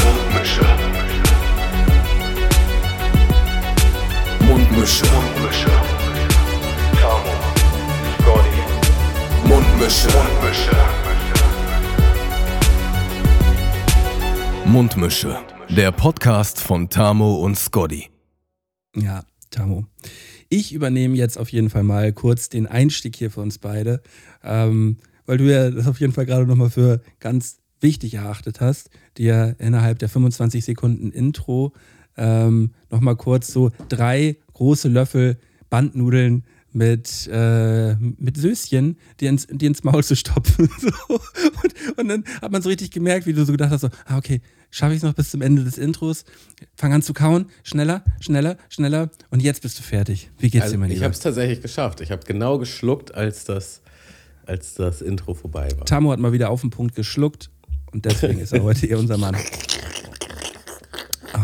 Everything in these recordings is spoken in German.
Mundmische. Mundmische. Mundmische. Tamo, Scotty, Mundmische. Mundmische. Mundmische. Der Podcast von Tamo und Scotty. Ja, Tamo. Ich übernehme jetzt auf jeden Fall mal kurz den Einstieg hier für uns beide, ähm, weil du ja das auf jeden Fall gerade nochmal für ganz wichtig erachtet hast, dir innerhalb der 25 Sekunden Intro ähm, nochmal kurz so drei große Löffel Bandnudeln mit, äh, mit Söschen, die ins, die ins Maul zu stopfen. So. Und, und dann hat man so richtig gemerkt, wie du so gedacht hast, so, ah, okay, schaffe ich es noch bis zum Ende des Intros, fang an zu kauen, schneller, schneller, schneller und jetzt bist du fertig. Wie geht's Also, dir, mein ich Lieber? habe es tatsächlich geschafft. Ich habe genau geschluckt, als das, als das Intro vorbei war. Tamo hat mal wieder auf den Punkt geschluckt und deswegen ist er heute eher unser Mann. Ah,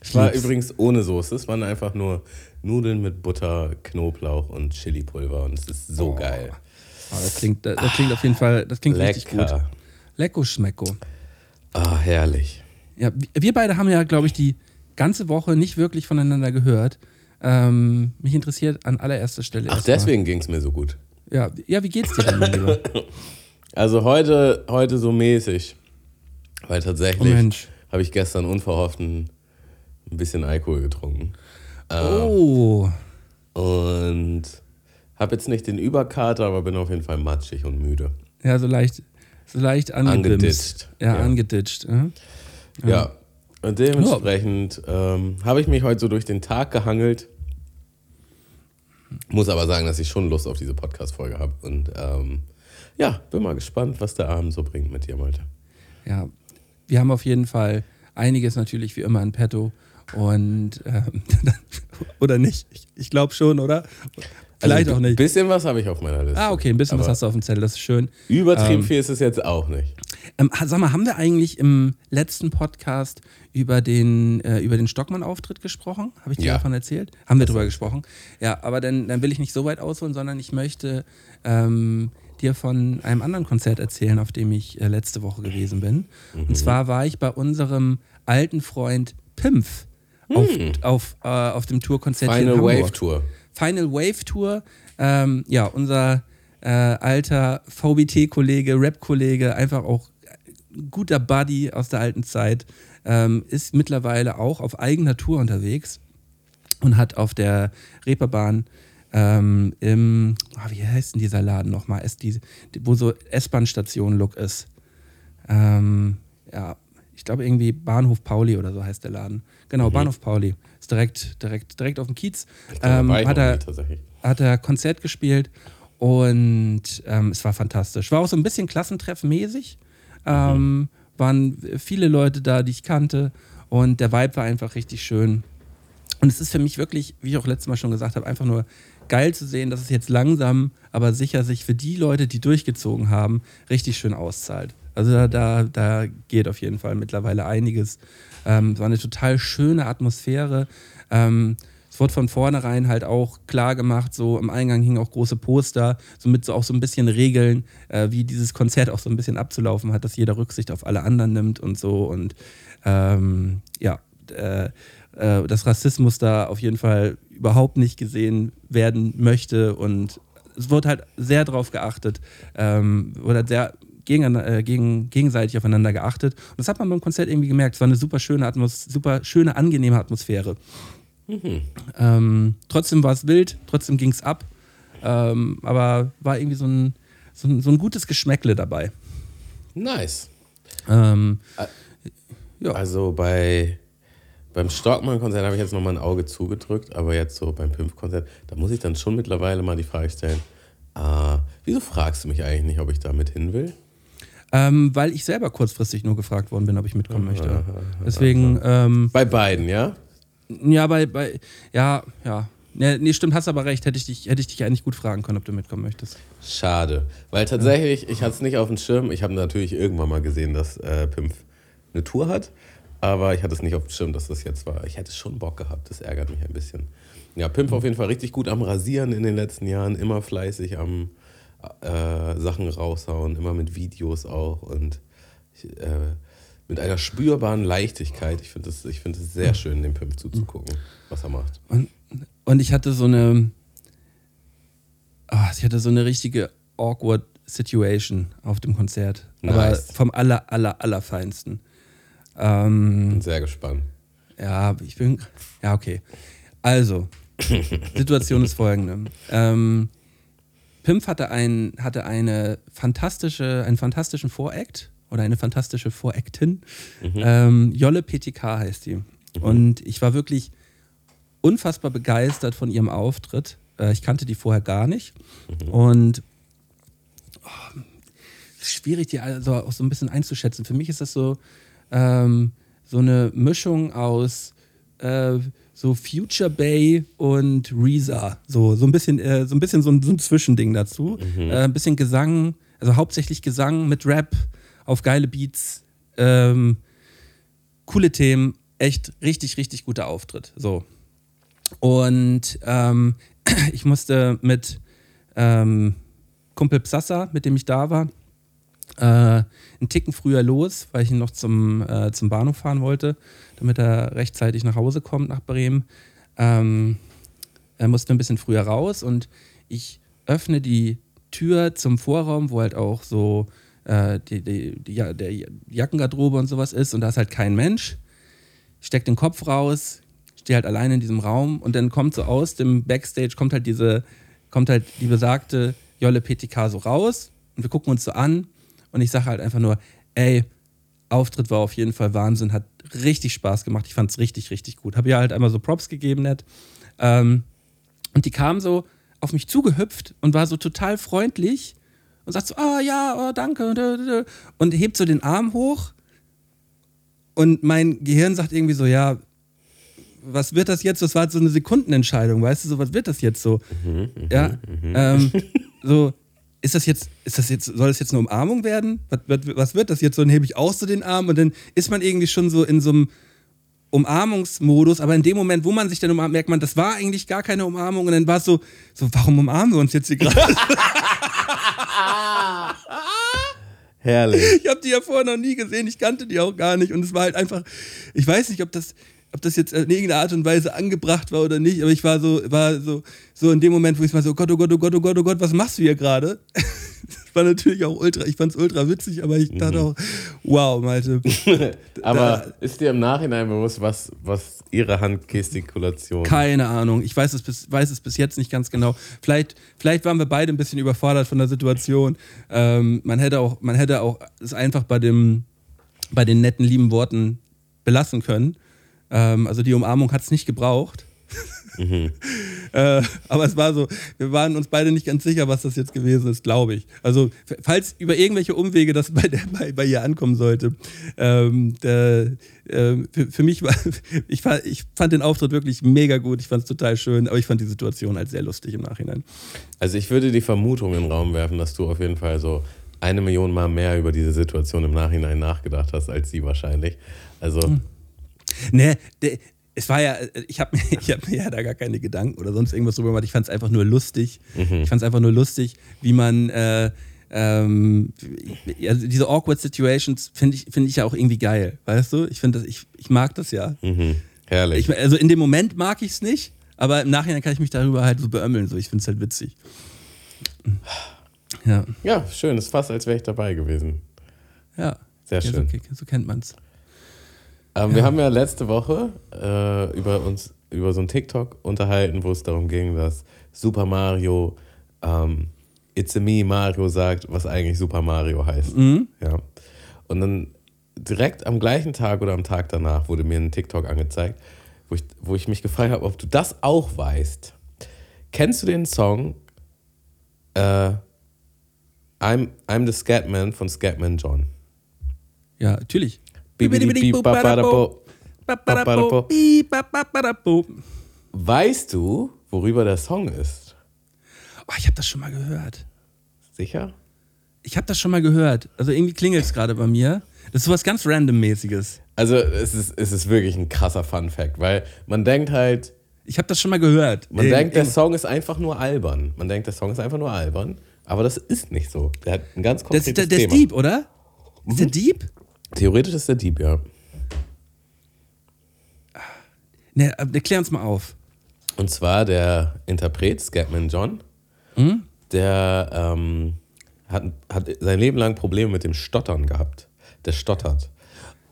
Es war übrigens ohne Soße. Es waren einfach nur Nudeln mit Butter, Knoblauch und Chilipulver. Und es ist so Oh, geil. Ah, das, klingt, das, das klingt auf jeden Fall, das klingt richtig gut. Lecker. Lecko schmecko. Ah, herrlich. Ja, wir beide haben ja, glaube ich, die ganze Woche nicht wirklich voneinander gehört. Ähm, mich interessiert an allererster Stelle. Ach, deswegen ging es mir so gut. Ja, ja, wie geht's dir denn, mein Lieber? Also heute, heute so mäßig. Weil Oh tatsächlich Mensch. habe ich gestern unverhofft ein, bisschen Alkohol getrunken. Oh, Und habe jetzt nicht den Überkater, aber bin auf jeden Fall matschig und müde. ja, so leicht, so leicht. Angeditscht, Ja, ja. angeditscht. äh? Ja. Und dementsprechend ähm, habe ich mich heute so durch den Tag gehangelt. Muss aber sagen, dass ich schon Lust auf diese Podcast-Folge habe. Und ähm, ja, bin mal gespannt, was der Abend so bringt mit dir, Malte. Ja, wir haben auf jeden Fall einiges natürlich wie immer in petto. Und ähm, oder nicht? Ich, ich glaube schon, oder? Vielleicht also, auch Ein nicht. bisschen was habe ich auf meiner Liste. Ah, okay, ein bisschen was Aber hast du auf dem Zettel, das ist schön. Übertrieben Ähm, viel ist es jetzt auch nicht. Ähm, sag mal, haben wir eigentlich im letzten Podcast über den, äh, über den Stockmann-Auftritt gesprochen? Habe ich dir Ja. davon erzählt? Haben wir drüber gesprochen? Ja, aber dann, dann will ich nicht so weit ausholen, sondern ich möchte ähm, dir von einem anderen Konzert erzählen, auf dem ich äh, letzte Woche gewesen bin. Mhm. Und zwar war ich bei unserem alten Freund Pimpf auf, auf, äh, auf dem Tourkonzert hier in Mhm. Final Hamburg. Wave Tour. Final Wave Tour. Ähm, ja, unser äh, alter VBT-Kollege, Rap-Kollege, einfach auch guter Buddy aus der alten Zeit, ähm, ist mittlerweile auch auf eigener Tour unterwegs und hat auf der Reeperbahn ähm, im, ah, wie heißt denn dieser Laden nochmal, ist die, wo so S-Bahn-Station-Look ist. Ähm, ja, ich glaube irgendwie Bahnhof Pauli oder so heißt der Laden. Genau, Bahnhof Pauli. Ist direkt, direkt, direkt auf dem Kiez. Da Ähm, hat, er, hat er Konzert gespielt und ähm, es war fantastisch. War auch so ein bisschen Klassentreffmäßig. Ähm, waren viele Leute da, die ich kannte und der Vibe war einfach richtig schön. Und es ist für mich wirklich, wie ich auch letztes Mal schon gesagt habe, einfach nur geil zu sehen, dass es jetzt langsam, aber sicher sich für die Leute, die durchgezogen haben, richtig schön auszahlt. Also da, da, da geht auf jeden Fall mittlerweile einiges. Ähm, es war eine total schöne Atmosphäre. Ähm, es wurde von vornherein halt auch klar gemacht, so im Eingang hingen auch große Poster, somit so auch so ein bisschen Regeln, äh, wie dieses Konzert auch so ein bisschen abzulaufen hat, dass jeder Rücksicht auf alle anderen nimmt und so. Und ähm, ja, äh, äh, dass Rassismus da auf jeden Fall überhaupt nicht gesehen werden möchte und es wird halt sehr darauf geachtet, ähm, wurde halt sehr gegen, äh, gegen, gegenseitig aufeinander geachtet. Und das hat man beim Konzert irgendwie gemerkt. Es war eine super schöne, Atmos super schöne, angenehme Atmosphäre. Ähm, trotzdem war es wild, trotzdem ging es ab, ähm, aber war irgendwie so ein, so ein, so ein gutes Geschmäckle dabei. Nice. Ähm. Also bei beim Stockmann-Konzert habe ich jetzt nochmal ein Auge zugedrückt, aber jetzt so beim Pimpf-Konzert, da muss ich dann schon mittlerweile mal die Frage stellen, äh, wieso fragst du mich eigentlich nicht, ob ich da mit hin will? Ähm, weil ich selber kurzfristig nur gefragt worden bin, ob ich mitkommen möchte. Deswegen, ähm, Bei beiden, ja? ja, bei, bei, ja, ja. Nee, nee, stimmt, hast aber recht. Hätte ich, dich, hätte ich dich eigentlich gut fragen können, ob du mitkommen möchtest. Schade. Weil tatsächlich, ich hatte es nicht auf dem Schirm. Ich habe natürlich irgendwann mal gesehen, dass äh, Pimpf eine Tour hat. Aber ich hatte es nicht auf dem Schirm, dass das jetzt war. Ich hätte schon Bock gehabt. Das ärgert mich ein bisschen. Ja, Pimpf auf jeden Fall richtig gut am Rasieren in den letzten Jahren. Immer fleißig am äh, Sachen raushauen. Immer mit Videos auch. Und ich, äh, mit einer spürbaren Leichtigkeit. Ich finde es find sehr schön, dem Pimp zuzugucken, was er macht. Und, und ich hatte so eine, ah, ich hatte so eine richtige awkward Situation auf dem Konzert. Aber Nice. vom aller, aller, allerfeinsten. Ähm, Bin sehr gespannt. ja, ich bin, ja, okay. Also, Situation ist folgende. Ähm, Pimp hatte, ein, hatte eine fantastische, einen fantastischen Voract oder eine fantastische Voractin. Ähm, Jolle PTK heißt die. Und ich war wirklich unfassbar begeistert von ihrem Auftritt. Äh, ich kannte die vorher gar nicht. Und oh, schwierig, die also auch so ein bisschen einzuschätzen. Für mich ist das so, ähm, so eine Mischung aus äh, so Future Bay und Reza. So, so ein bisschen, äh, so ein bisschen so ein, so ein Zwischending dazu. Äh, ein bisschen Gesang, also hauptsächlich Gesang mit Rap auf geile Beats. Ähm, coole Themen, echt richtig, richtig guter Auftritt. So. Und ähm, ich musste mit ähm, Kumpel Psassa, mit dem ich da war, äh, einen Ticken früher los, weil ich ihn noch zum, äh, zum Bahnhof fahren wollte, damit er rechtzeitig nach Hause kommt nach Bremen. Ähm, er musste ein bisschen früher raus und ich öffne die Tür zum Vorraum, wo halt auch so äh, die, die, die, Ja- der Jackengarderobe und sowas ist und da ist halt kein Mensch. Ich steck den Kopf raus, stehe halt allein in diesem Raum und dann kommt so aus dem Backstage, kommt halt diese, kommt halt die besagte Jolle PTK so raus und wir gucken uns so an und ich sage halt einfach nur, ey, Auftritt war auf jeden Fall Wahnsinn, hat richtig Spaß gemacht, ich fand es richtig, richtig gut. Habe ihr halt einmal so Props gegeben, nett. Ähm, und die kam so auf mich zugehüpft und war so total freundlich und sagt so, ah ja, oh, danke. Und hebt so den Arm hoch und mein Gehirn sagt irgendwie so, ja, was wird das jetzt? Das war so eine Sekundenentscheidung, weißt du, so, was wird das jetzt so? ja, ähm, so, ist das jetzt, ist das jetzt, soll das jetzt eine Umarmung werden? Was, was, was wird das jetzt? So, dann hebe ich auch so den Arm und dann ist man irgendwie schon so in so einem Umarmungsmodus, aber in dem Moment, wo man sich dann umarmt, merkt man, das war eigentlich gar keine Umarmung und dann war es so, so, warum umarmen wir uns jetzt hier gerade? Herrlich. Ich habe die ja vorher noch nie gesehen, ich kannte die auch gar nicht und es war halt einfach, ich weiß nicht, ob das, ob das jetzt in irgendeiner Art und Weise angebracht war oder nicht, aber ich war so, war so, so in dem Moment, wo ich mal so, Gott, oh Gott, oh Gott, oh Gott, oh Gott, was machst du hier gerade? Das war natürlich auch ultra, ich fand's ultra witzig, aber ich dachte auch, wow, Malte. Aber ist dir im Nachhinein bewusst, was, was ihre Handgestikulation Keine Ahnung. Ich weiß es, bis, weiß es bis jetzt nicht ganz genau. Vielleicht, vielleicht waren wir beide ein bisschen überfordert von der Situation. Ähm, man, hätte auch, man hätte auch es einfach bei, dem, bei den netten, lieben Worten belassen können. Ähm, also die Umarmung hat es nicht gebraucht. äh, aber es war so, wir waren uns beide nicht ganz sicher, was das jetzt gewesen ist, glaube ich. Also, falls über irgendwelche Umwege das bei, der, bei, bei ihr ankommen sollte, ähm, der, ähm, für, für mich war, ich, war, ich fand den Auftritt wirklich mega gut, ich fand es total schön, aber ich fand die Situation halt sehr lustig im Nachhinein. Also ich würde die Vermutung in den Raum werfen, dass du auf jeden Fall so eine Million Mal mehr über diese Situation im Nachhinein nachgedacht hast als sie wahrscheinlich. Also Ne, der, es war ja, ich habe mir, ich hab mir ja da gar keine Gedanken oder sonst irgendwas drüber gemacht. Ich fand es einfach nur lustig. Ich fand es einfach nur lustig, wie man äh, ähm, ja, diese awkward Situations finde ich, finde ich ja auch irgendwie geil, weißt du? Ich finde das, ich, ich mag das ja. mhm, herrlich. Ich, also in dem Moment mag ich es nicht, aber im Nachhinein kann ich mich darüber halt so beömmeln. So. Ich finde es halt witzig. Ja, ja, schön. Ist fast, als wäre ich dabei gewesen. ja. Sehr ja, schön. So, so kennt man es. Ähm, Wir haben ja letzte Woche äh, über uns über so ein TikTok unterhalten, wo es darum ging, dass Super Mario ähm, It's a me Mario sagt, was eigentlich Super Mario heißt. Ja. Und dann direkt am gleichen Tag oder am Tag danach wurde mir ein TikTok angezeigt, wo ich, wo ich mich gefragt habe, ob du das auch weißt. Kennst du den Song äh, I'm, I'm the Scatman von Scatman John? Ja, natürlich. Weißt du, worüber der Song ist? Oh, ich habe das schon mal gehört. Sicher? Ich habe das schon mal gehört. Also irgendwie klingelt es gerade bei mir. Das ist sowas ganz Random-mäßiges. Also es ist, es ist wirklich ein krasser Fun-Fact, weil man denkt halt, Ich habe das schon mal gehört. man Äh, denkt, der äh, Song ist einfach nur albern. Man denkt, der Song ist einfach nur albern, aber das ist nicht so. Der hat ein ganz das, konkretes der, der ist Thema. Deep, oder? Ist der Deep? Theoretisch ist der Dieb, ja. Ne, äh, klär uns mal auf. Und zwar der Interpret, Scatman John, Hm? der ähm, hat, hat sein Leben lang Probleme mit dem Stottern gehabt. Der stottert.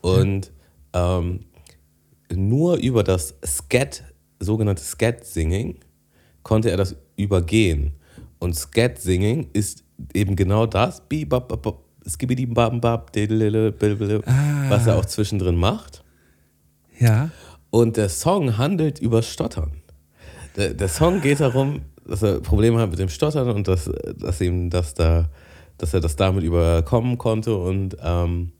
Und ähm, nur über das Scat, sogenannte Scat-Singing, konnte er das übergehen. Und Scat-Singing ist eben genau das, bibababab, skibidibababab, diddlele, bilbele, was er auch zwischendrin macht. Ja. Und der Song handelt über Stottern. Der, der Song geht darum, dass er Probleme hat mit dem Stottern und dass, dass ihm das da, dass er das damit überkommen konnte. Und ähm,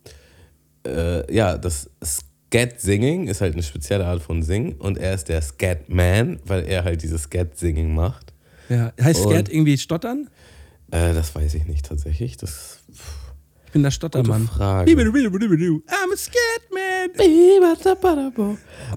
äh, ja, das Scat-Singing ist halt eine spezielle Art von Singen und er ist der Scat-Man, weil er halt dieses Scat-Singing macht. ja. Heißt Und- Scat irgendwie stottern? Äh, das weiß ich nicht tatsächlich. Das Ich bin der Stottermann. Gute Frage. I'm a scat man.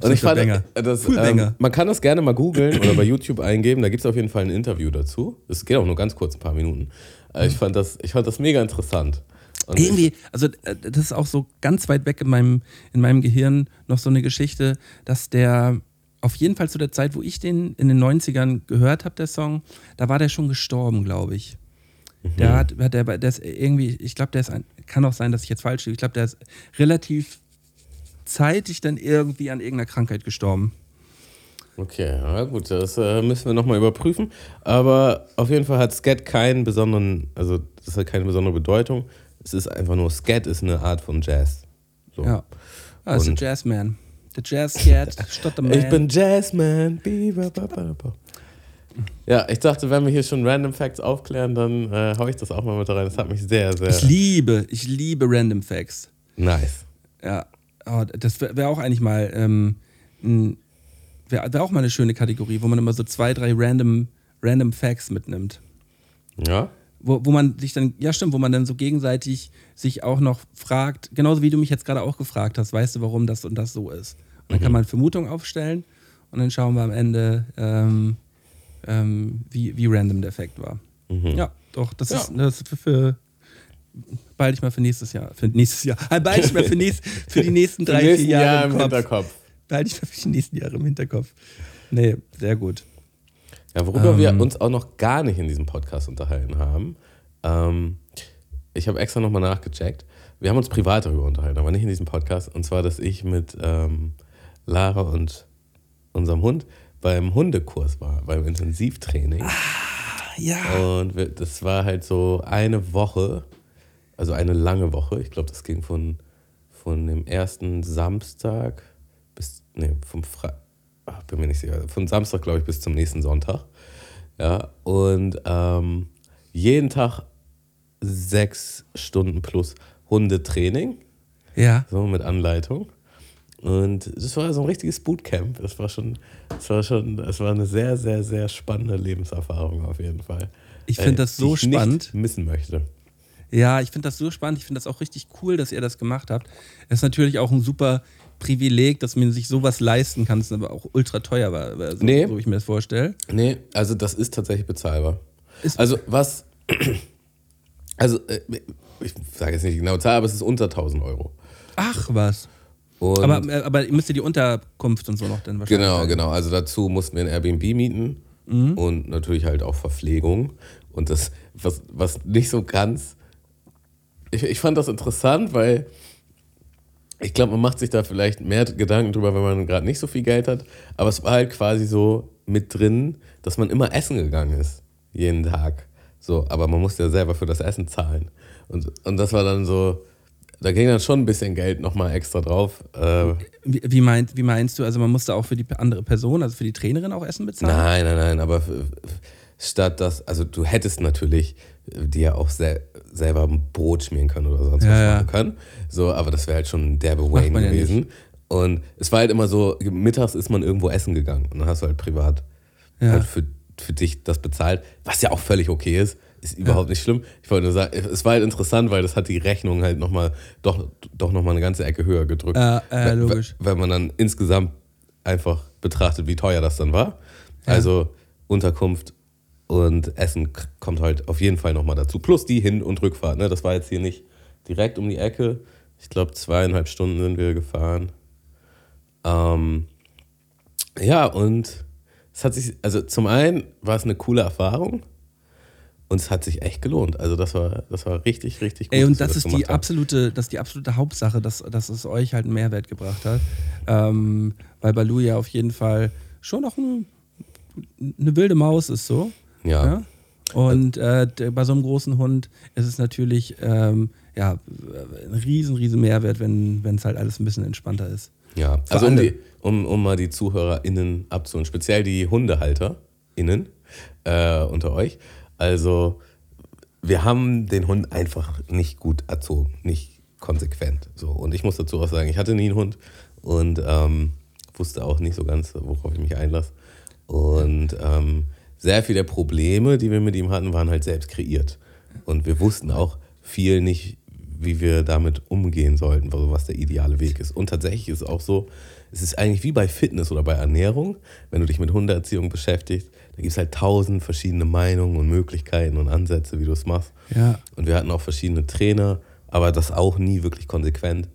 Und ich fand, Banger. das, Cool ähm, man kann das gerne mal googeln oder bei YouTube eingeben. Da gibt es auf jeden Fall ein Interview dazu. Das geht auch nur ganz kurz, ein paar Minuten. Äh, ich, fand das, ich fand das mega interessant. Und Irgendwie, also äh, das ist auch so ganz weit weg in meinem, in meinem Gehirn noch so eine Geschichte, dass der auf jeden Fall zu der Zeit, wo ich den in den 90ern gehört habe, der Song, da war der schon gestorben, glaube ich. Der hat, hat der, der ist irgendwie, ich glaube, der ist ein, kann auch sein, dass ich jetzt falsch liege. Ich glaube, der ist relativ zeitig dann irgendwie an irgendeiner Krankheit gestorben. Okay, ja gut, das äh, müssen wir nochmal überprüfen. Aber auf jeden Fall hat Scat keinen besonderen, also das hat keine besondere Bedeutung. Es ist einfach nur, Scat ist eine Art von Jazz. So. Ja. Ah, ist der Und- Jazzman. Der Jazz-Cat, Stotterman. Ich bin Jazzman. Ja, ich dachte, wenn wir hier schon Random Facts aufklären, dann äh, hau ich das auch mal mit rein. Das hat mich sehr, sehr Ich liebe, ich liebe Random Facts. nice. Ja, oh, das wäre wär auch eigentlich mal, ähm, wäre wär auch mal eine schöne Kategorie, wo man immer so zwei, drei random, random Facts mitnimmt. Ja? Wo, wo man sich dann, ja stimmt, wo man dann so gegenseitig sich auch noch fragt, genauso wie du mich jetzt gerade auch gefragt hast, weißt du, warum das und das so ist. Und dann kann man Vermutungen aufstellen und dann schauen wir am Ende, ähm, ähm, wie, wie random der Fact war. Ja, doch, das Ja. ist das ist für, für bald ich mal für nächstes Jahr, für nächstes Jahr, Ah, bald ich mal für, nächst, für die nächsten drei, nächsten vier Jahre Jahr im im Kopf. Hinterkopf. Behalte ich mal für die nächsten Jahre im Hinterkopf. Nee, sehr gut. Ja, worüber Ähm. wir uns auch noch gar nicht in diesem Podcast unterhalten haben. Ähm, ich habe extra nochmal nachgecheckt. Wir haben uns privat darüber unterhalten, aber nicht in diesem Podcast. Und zwar, dass ich mit ähm, Lara und unserem Hund beim Hundekurs war, beim Intensivtraining. Ja. Und wir, das war halt so eine Woche, also eine lange Woche. Ich glaube, das ging von, von dem ersten Samstag bis, nee, vom Fre Ach, bin mir nicht sicher, von Samstag, glaube ich, bis zum nächsten Sonntag. Ja, und ähm, jeden Tag sechs Stunden plus Hundetraining, Ja. so mit Anleitung. Und das war so ein richtiges Bootcamp. Das war schon, das war schon, das war eine sehr, sehr, sehr spannende Lebenserfahrung auf jeden Fall. Ich find Äh, das so die ich spannend. Nicht missen möchte. Ja, ich finde das so spannend. Ich finde das auch richtig cool, dass ihr das gemacht habt. Es ist natürlich auch ein super Privileg, dass man sich sowas leisten kann. Es ist aber auch ultra teuer, war- so, Nee. so wie ich mir das vorstelle. Nee, also das ist tatsächlich bezahlbar. Ist- also was, also äh, ich sage jetzt nicht die genaue Zahl, aber es ist unter 1000 Euro. Ach was. Und Aber, äh, aber ihr müsst ihr die Unterkunft und so noch dann wahrscheinlich. Genau, halten. genau. Also dazu mussten wir ein Airbnb mieten Mhm. und natürlich halt auch Verpflegung. Und das, was, was nicht so ganz. Ich, ich fand das interessant, weil ich glaube, man macht sich da vielleicht mehr Gedanken drüber, wenn man gerade nicht so viel Geld hat. Aber es war halt quasi so mit drin, dass man immer essen gegangen ist. Jeden Tag. So, aber man musste ja selber für das Essen zahlen. Und, und das war dann so. Da ging dann schon ein bisschen Geld nochmal extra drauf. Äh, Wie, wie, meint, wie meinst du? Also man musste auch für die andere Person, also für die Trainerin auch Essen bezahlen? Nein, nein, nein, aber statt das, also du hättest natürlich dir auch sel selber ein Brot schmieren können oder sonst was ja. machen können. So, aber das wäre halt schon Macht Wayne man ja gewesen. Und es war halt immer so, mittags ist man irgendwo essen gegangen und dann hast du halt privat halt für, für dich das bezahlt, was ja auch völlig okay ist. Ist überhaupt nicht schlimm. Ich wollte nur sagen, es war halt interessant, weil das hat die Rechnung halt nochmal, doch, doch nochmal eine ganze Ecke höher gedrückt. Äh, äh, Wenn- logisch. Wenn man dann insgesamt einfach betrachtet, wie teuer das dann war. Also Unterkunft und Essen kommt halt auf jeden Fall nochmal dazu. Plus die Hin- und Rückfahrt. Ne? Das war jetzt hier nicht direkt um die Ecke, Ich glaube, zweieinhalb Stunden sind wir gefahren. Ähm, ja, und es hat sich, also zum einen war es eine coole Erfahrung und es hat sich echt gelohnt. Also das war, das war richtig, richtig gut. Ey, und das ist die haben. absolute, das die absolute Hauptsache, dass, dass es euch halt einen Mehrwert gebracht hat. Ähm, weil Balu ja auf jeden Fall schon noch eine, eine wilde Maus ist so. Ja. Ja? Und äh, bei so einem großen Hund ist es natürlich ähm, ja, ein riesen, riesen Mehrwert, wenn es halt alles ein bisschen entspannter ist. Ja, Für also um, die, um, um mal die ZuhörerInnen abzuholen, speziell die HundehalterInnen äh, unter euch. Also, wir haben den Hund einfach nicht gut erzogen, nicht konsequent. So. Und ich muss dazu auch sagen, ich hatte nie einen Hund und ähm, wusste auch nicht so ganz, worauf ich mich einlasse. Und ähm, sehr viele der Probleme, die wir mit ihm hatten, waren halt selbst kreiert. Und wir wussten auch viel nicht, wie wir damit umgehen sollten, also was der ideale Weg ist. Und tatsächlich ist es auch so, es ist eigentlich wie bei Fitness oder bei Ernährung, wenn du dich mit Hundeerziehung beschäftigst, da gibt es halt tausend verschiedene Meinungen und Möglichkeiten und Ansätze, wie du es machst. Ja. Und wir hatten auch verschiedene Trainer, aber das auch nie wirklich konsequent.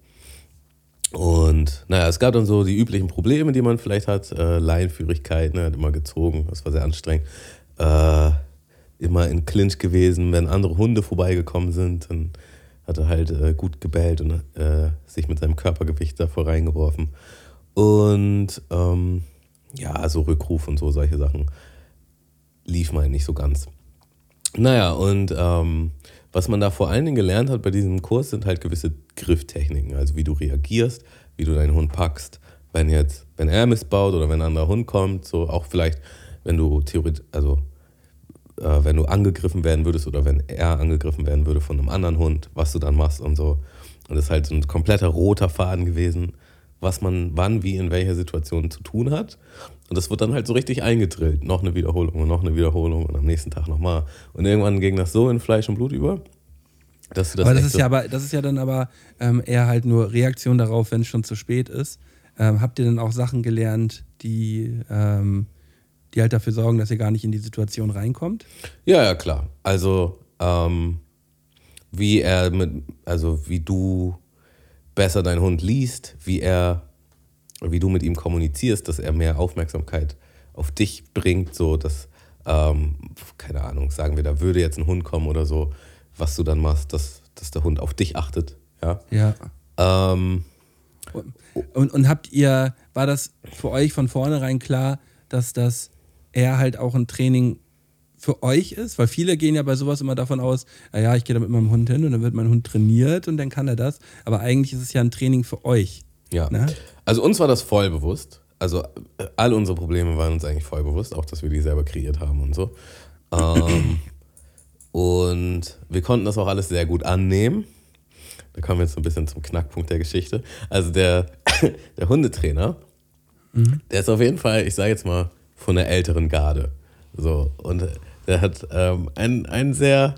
Und naja, es gab dann so die üblichen Probleme, die man vielleicht hat. Äh, Leinführigkeit, ne, hat immer gezogen, das war sehr anstrengend. Äh, immer in Clinch gewesen, wenn andere Hunde vorbeigekommen sind, dann hat er halt äh, gut gebellt und äh, sich mit seinem Körpergewicht davor reingeworfen. Und ähm, ja, so Rückruf und so, solche Sachen lief mal nicht so ganz. Naja, und ähm, was man da vor allen Dingen gelernt hat bei diesem Kurs, sind halt gewisse Grifftechniken. Also wie du reagierst, wie du deinen Hund packst, wenn jetzt, wenn er missbaut oder wenn ein anderer Hund kommt, so auch vielleicht, wenn du theoretisch, also äh, wenn du angegriffen werden würdest oder wenn er angegriffen werden würde von einem anderen Hund, was du dann machst und so. Und das ist halt so ein kompletter roter Faden gewesen, was man wann, wie, in welcher Situation zu tun hat. Und das wird dann halt so richtig eingedrillt. Noch eine Wiederholung und noch eine Wiederholung und am nächsten Tag nochmal. Und irgendwann ging das so in Fleisch und Blut über, dass du das aber das ist ja aber das ist ja dann aber ähm, eher halt nur Reaktion darauf, wenn es schon zu spät ist. Ähm, habt ihr dann auch Sachen gelernt, die, ähm, die halt dafür sorgen, dass ihr gar nicht in die Situation reinkommt? Ja, ja, klar. Also, ähm, wie er mit, also wie du besser deinen Hund liest, wie er, wie du mit ihm kommunizierst, dass er mehr Aufmerksamkeit auf dich bringt, so dass, ähm, keine Ahnung, sagen wir, da würde jetzt ein Hund kommen oder so, was du dann machst, dass, dass der Hund auf dich achtet, ja. Ja. Ähm, Und, und habt ihr, war das für euch von vornherein klar, dass das eher halt auch ein Training für euch ist? Weil viele gehen ja bei sowas immer davon aus, ja, ja, ich gehe da mit meinem Hund hin und dann wird mein Hund trainiert und dann kann er das. Aber eigentlich ist es ja ein Training für euch. Ja. Ne? Also uns war das voll bewusst. Also äh, all unsere Probleme waren uns eigentlich voll bewusst, auch dass wir die selber kreiert haben und so. Ähm, und wir konnten das auch alles sehr gut annehmen. Da kommen wir jetzt so ein bisschen zum Knackpunkt der Geschichte. Also der, der Hundetrainer, der ist auf jeden Fall, ich sage jetzt mal, von der älteren Garde. So, und der hat ähm, einen, einen sehr,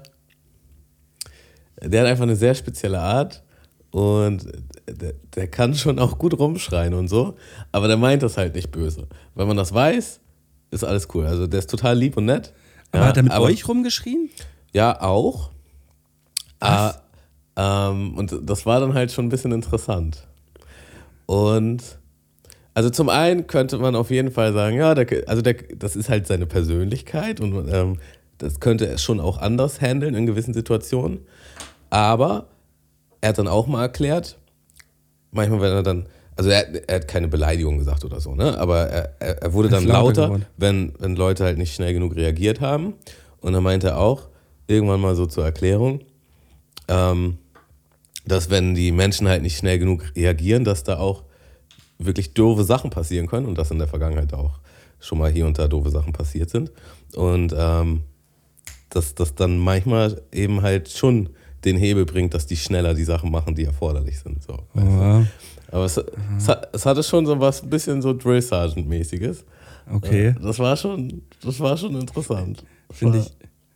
der hat einfach eine sehr spezielle Art und der, der kann schon auch gut rumschreien und so, aber der meint das halt nicht böse. Wenn man das weiß, ist alles cool. Also der ist total lieb und nett. Aber Ja, hat er mit aber- euch rumgeschrien? Ja, auch. Ah, ähm, und das war dann halt schon ein bisschen interessant. Und also zum einen könnte man auf jeden Fall sagen, ja, der, also der, das ist halt seine Persönlichkeit und ähm, das könnte er schon auch anders handeln in gewissen Situationen. Aber er hat dann auch mal erklärt, manchmal, wenn er dann, also er, er hat keine Beleidigung gesagt oder so, ne? Aber er, er, er wurde dann lauter, geworden. wenn, wenn Leute halt nicht schnell genug reagiert haben. Und dann meinte er auch, irgendwann mal so zur Erklärung, ähm, dass wenn die Menschen halt nicht schnell genug reagieren, dass da auch wirklich doofe Sachen passieren können und dass in der Vergangenheit auch schon mal hier und da doofe Sachen passiert sind. Und ähm, dass das dann manchmal eben halt schon den Hebel bringt, dass die schneller die Sachen machen, die erforderlich sind. So? Ja. Aber es, es, hat, es hatte schon so was, ein bisschen so Drill Sergeant-mäßiges. Okay. Das war schon, das war schon interessant. Finde ich,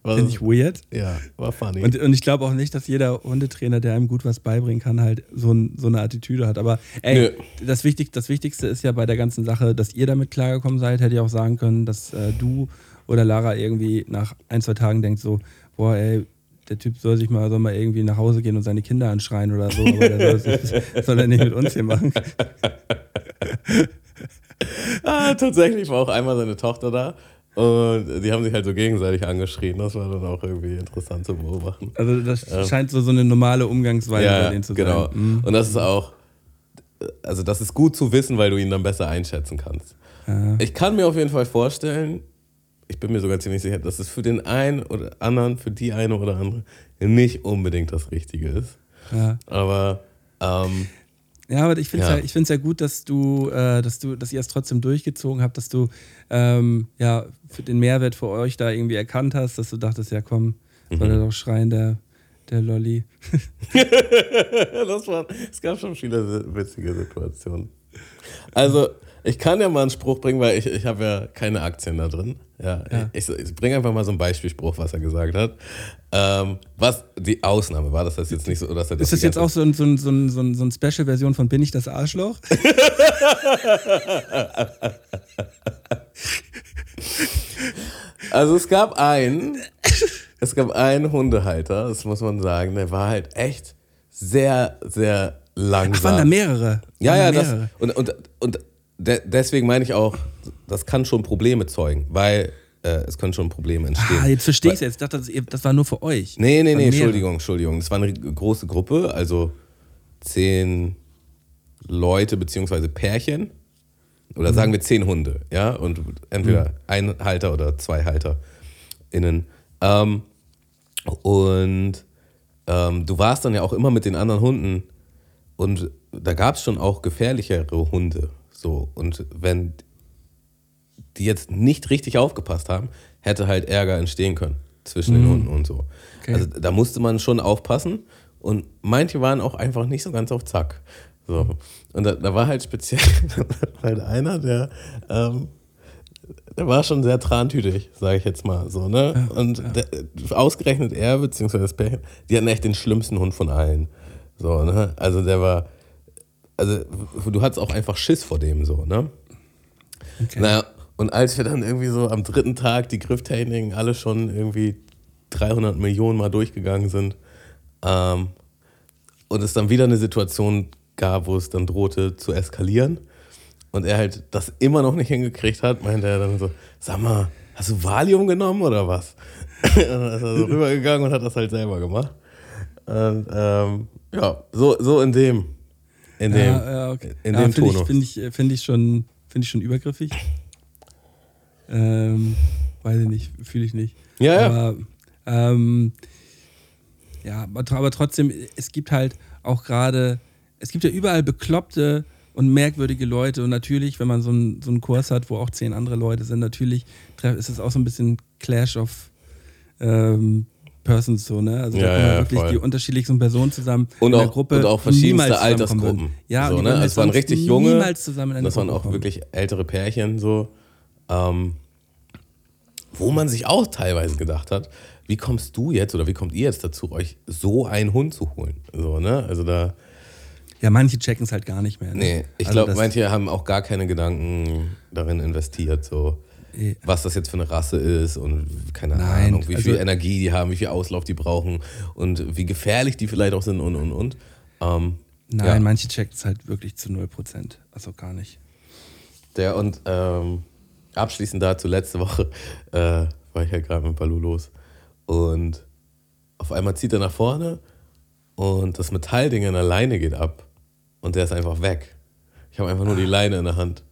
war- find ich weird. Ja, war funny. Und, und ich glaube auch nicht, dass jeder Hundetrainer, der einem gut was beibringen kann, halt so, ein, so eine Attitüde hat. Aber ey, das, Wichtig, das Wichtigste ist ja bei der ganzen Sache, dass ihr damit klargekommen seid. Hätte ich auch sagen können, dass äh, du oder Lara irgendwie nach ein, zwei Tagen denkt so, boah, ey, der Typ soll sich mal, soll mal irgendwie nach Hause gehen und seine Kinder anschreien oder so, aber der soll, das soll er nicht mit uns hier machen. Ah, tatsächlich war auch einmal seine Tochter da. Und die haben sich halt so gegenseitig angeschrien. Das war dann auch irgendwie interessant zu beobachten. Also das scheint so, so eine normale Umgangsweise bei Ja, denen zu genau. sein. Mhm. Und das ist auch, also das ist gut zu wissen, weil du ihn dann besser einschätzen kannst. Ja. Ich kann mir auf jeden Fall vorstellen, ich bin mir sogar ziemlich sicher, dass es für den einen oder anderen, für die eine oder andere nicht unbedingt das Richtige ist. Ja. Aber ähm, Ja, aber ich finde es Ja. ja. ich ja gut, dass du, äh, dass du, dass ihr es trotzdem durchgezogen habt, dass du ähm, ja für den Mehrwert für euch da irgendwie erkannt hast, dass du dachtest, ja komm, soll Mhm. er doch schreien, der, der Lolli. das war, es gab schon viele witzige Situationen. Also, ich kann ja mal einen Spruch bringen, weil ich, ich habe ja keine Aktien da drin. Ja, Ja. Ich, ich bringe einfach mal so einen Beispielspruch, was er gesagt hat. Ähm, was die Ausnahme war, das heißt jetzt nicht so, dass er das Ist das jetzt auch so, ein, so, ein, so, ein, so, ein, Special-Version von Bin ich das Arschloch? Also es gab einen, es gab einen Hundehalter, das muss man sagen, der war halt echt sehr, sehr langsam. Ach, waren da mehrere? Ja, ja, da das, mehrere? und, und, und de deswegen meine ich auch, das kann schon Probleme zeugen, weil äh, es können schon Probleme entstehen. Ah, jetzt verstehe ich es jetzt. Ich dachte, das, war nur für euch. Nee, nee, nee. Entschuldigung, Entschuldigung. Das war eine große Gruppe, also zehn Leute beziehungsweise Pärchen. Oder sagen wir zehn Hunde, ja? Und entweder ein Halter oder zwei HalterInnen. Ähm, und ähm, du warst dann ja auch immer mit den anderen Hunden und da gab es schon auch gefährlichere Hunde. So. Und wenn die jetzt nicht richtig aufgepasst haben, hätte halt Ärger entstehen können zwischen den Hunden und so. Okay. Also da musste man schon aufpassen und manche waren auch einfach nicht so ganz auf Zack. So. Und da, da war halt speziell halt einer, der, ähm, der war schon sehr trantütig, sage ich jetzt mal so, ne? und Der, ausgerechnet er, beziehungsweise das Pärchen, die hatten echt den schlimmsten Hund von allen. So, ne? Also der war, also du hattest auch einfach Schiss vor dem so, ne? Okay. Naja, und als wir dann irgendwie so am dritten Tag die Grifftechniken alle schon irgendwie 300 Millionen Mal durchgegangen sind ähm, und es dann wieder eine Situation gab, wo es dann drohte zu eskalieren und er halt das immer noch nicht hingekriegt hat, meinte er dann so, sag mal, hast du Valium genommen oder was? und dann ist er so rübergegangen und hat das halt selber gemacht. Und ähm, ja, so, so in dem, in dem, ja, ja, okay. in ja, dem finde Tonus. ich, find ich, find ich, schon, find ich schon übergriffig. Ähm, weiß ich nicht, fühle ich nicht. Ja, ja. Aber, ähm, ja, aber, tr- aber trotzdem, es gibt halt auch gerade, es gibt ja überall bekloppte und merkwürdige Leute und natürlich, wenn man so einen, so einen Kurs hat, wo auch zehn andere Leute sind, natürlich ist es auch so ein bisschen Clash of ähm, Persons so, ne? Also da Ja, kommen ja, wirklich voll. die unterschiedlichsten Personen zusammen Und in der auch, Gruppe, und auch verschiedenste Altersgruppen. Ja, so, ne? würden Es waren richtig junge. Niemals zusammen in Das waren Gruppe auch kommen. wirklich ältere Pärchen, so. Ähm, wo man sich auch teilweise gedacht hat, wie kommst du jetzt oder wie kommt ihr jetzt dazu, euch so einen Hund zu holen? So, ne? Also da, Ja, manche checken es halt gar nicht mehr. Ne? nee, ich Also glaube, manche haben auch gar keine Gedanken darin investiert, so. Eh. Was das jetzt für eine Rasse ist und keine Nein, Ahnung, wie also- viel Energie die haben, wie viel Auslauf die brauchen und wie gefährlich die vielleicht auch sind und und und. Ähm, Nein, ja. manche checken es halt wirklich zu 0%. Also gar nicht. Der und ähm, abschließend dazu, letzte Woche äh, war ich ja gerade mit Balu los. Und auf einmal zieht er nach vorne und das Metallding an der Leine geht ab. Und der ist einfach weg. Ich habe einfach nur die Leine in der Hand.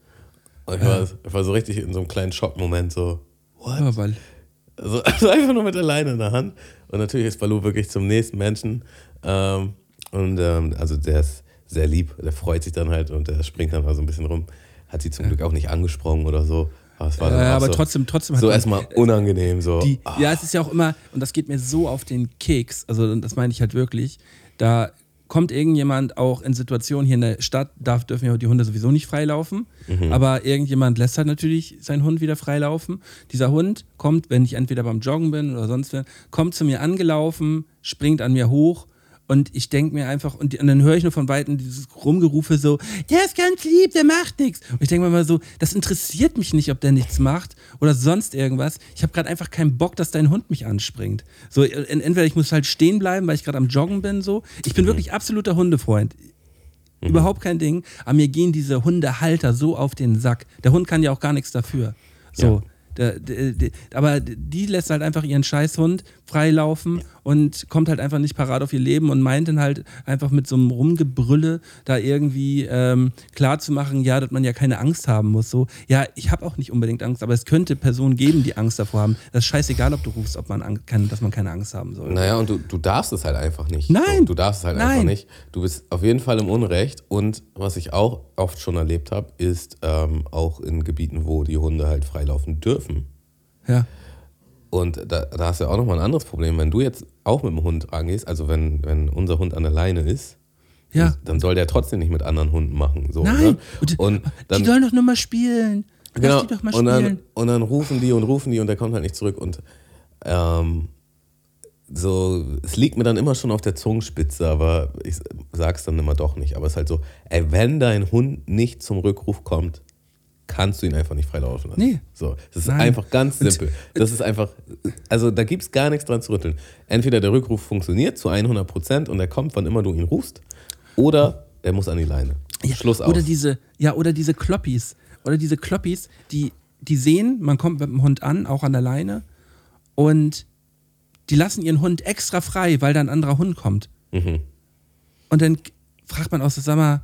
Und ich, war, ich war so richtig in so einem kleinen Schockmoment, so, what? Aber weil, Also, also einfach nur mit der Leine in der Hand. Und natürlich ist Balu wirklich zum nächsten Menschen. Ähm, und ähm, also der ist sehr lieb, der freut sich dann halt und der springt dann mal so ein bisschen rum. Hat sie zum Glück auch nicht angesprochen oder so. Aber es war dann äh, aber so, trotzdem, trotzdem hat so erstmal unangenehm. So. Die, Ah, ja, es ist ja auch immer, und das geht mir so auf den Keks, also das meine ich halt wirklich, da kommt irgendjemand auch in Situationen hier in der Stadt, darf, dürfen ja die Hunde sowieso nicht freilaufen, Mhm. aber irgendjemand lässt halt natürlich seinen Hund wieder freilaufen. Dieser Hund kommt, wenn ich entweder beim Joggen bin oder sonst kommt zu mir angelaufen, springt an mir hoch Und ich denke mir einfach, und, und dann höre ich nur von Weitem dieses Rumgerufe so, der ist ganz lieb, der macht nichts. Und ich denke mir mal so, das interessiert mich nicht, ob der nichts macht oder sonst irgendwas. Ich habe gerade einfach keinen Bock, dass dein Hund mich anspringt. So, en- entweder ich muss halt stehen bleiben, weil ich gerade am Joggen bin, so. Ich bin wirklich absoluter Hundefreund. Überhaupt kein Ding. Aber mir gehen diese Hundehalter so auf den Sack. Der Hund kann ja auch gar nichts dafür. So. Der, der, der, aber die lässt halt einfach ihren Scheißhund freilaufen und kommt halt einfach nicht parat auf ihr Leben und meint dann halt einfach mit so einem Rumgebrülle da irgendwie ähm, klarzumachen, ja, dass man ja keine Angst haben muss. So, ja, ich habe auch nicht unbedingt Angst, aber es könnte Personen geben, die Angst davor haben. Das ist scheißegal, ob du rufst, ob man Angst kann, dass man keine Angst haben soll. Naja, und du, du darfst es halt einfach nicht. Nein. So, Du darfst es halt einfach Nein. nicht. Du bist auf jeden Fall im Unrecht. Und was ich auch oft schon erlebt habe, ist ähm, auch in Gebieten, wo die Hunde halt freilaufen dürfen. Ja. Und da, da hast du ja auch nochmal ein anderes Problem. Wenn du jetzt auch mit dem Hund rangehst, also wenn, wenn unser Hund an der Leine ist, Ja. dann, dann soll der trotzdem nicht mit anderen Hunden machen. So, Nein. Ne? Und, Und die dann, sollen doch nur mal spielen. Lass genau, die doch mal und, spielen. dann, und dann rufen die und rufen die und der kommt halt nicht zurück. Und ähm, so, es liegt mir dann immer schon auf der Zungenspitze, aber ich sag's dann immer doch nicht. Aber es ist halt so, ey, wenn dein Hund nicht zum Rückruf kommt, kannst du ihn einfach nicht freilaufen lassen. Nee. So, das ist Nein. einfach ganz simpel. Das ist einfach, also da gibt's gar nichts dran zu rütteln. Entweder der Rückruf funktioniert zu 100 Prozent und er kommt, wann immer du ihn rufst, oder er muss an die Leine. Ja, Schluss aus. Oder diese, ja, oder diese Kloppis. Oder diese Kloppis, die, die sehen, man kommt mit dem Hund an, auch an der Leine, und die lassen ihren Hund extra frei, weil da ein anderer Hund kommt. Mhm. Und dann fragt man auch so, sag mal,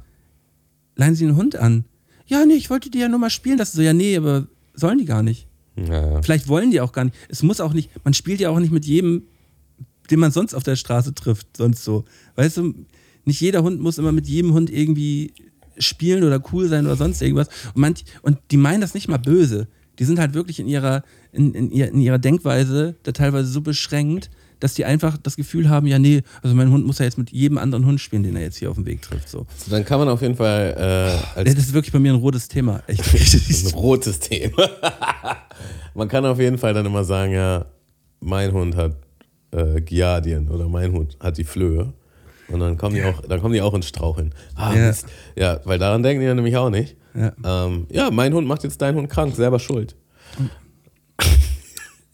leihen Sie einen Hund an? Ja, nee, ich wollte die ja nur mal spielen lassen. So, ja, nee, aber sollen die gar nicht. Ja. Vielleicht wollen die auch gar nicht. Es muss auch nicht, man spielt ja auch nicht mit jedem, den man sonst auf der Straße trifft, sonst so. Weißt du, nicht jeder Hund muss immer mit jedem Hund irgendwie spielen oder cool sein oder sonst irgendwas. Und, manch, und die meinen das nicht mal böse. Die sind halt wirklich in ihrer, in, in, in ihrer Denkweise da teilweise so beschränkt, dass die einfach das Gefühl haben, ja, nee, also mein Hund muss ja jetzt mit jedem anderen Hund spielen, den er jetzt hier auf dem Weg trifft. So. So, dann kann man auf jeden Fall äh, Das ist wirklich bei mir ein rotes Thema. Ein rotes Thema. Man kann auf jeden Fall dann immer sagen, ja, mein Hund hat äh, Giardien oder mein Hund hat die Flöhe. Und dann kommen die auch, dann kommen die auch ins Straucheln. Ah, Ja. Mist. ja, weil daran denken die ja nämlich auch nicht. Ja. Ähm, ja, mein Hund macht jetzt deinen Hund krank, selber schuld.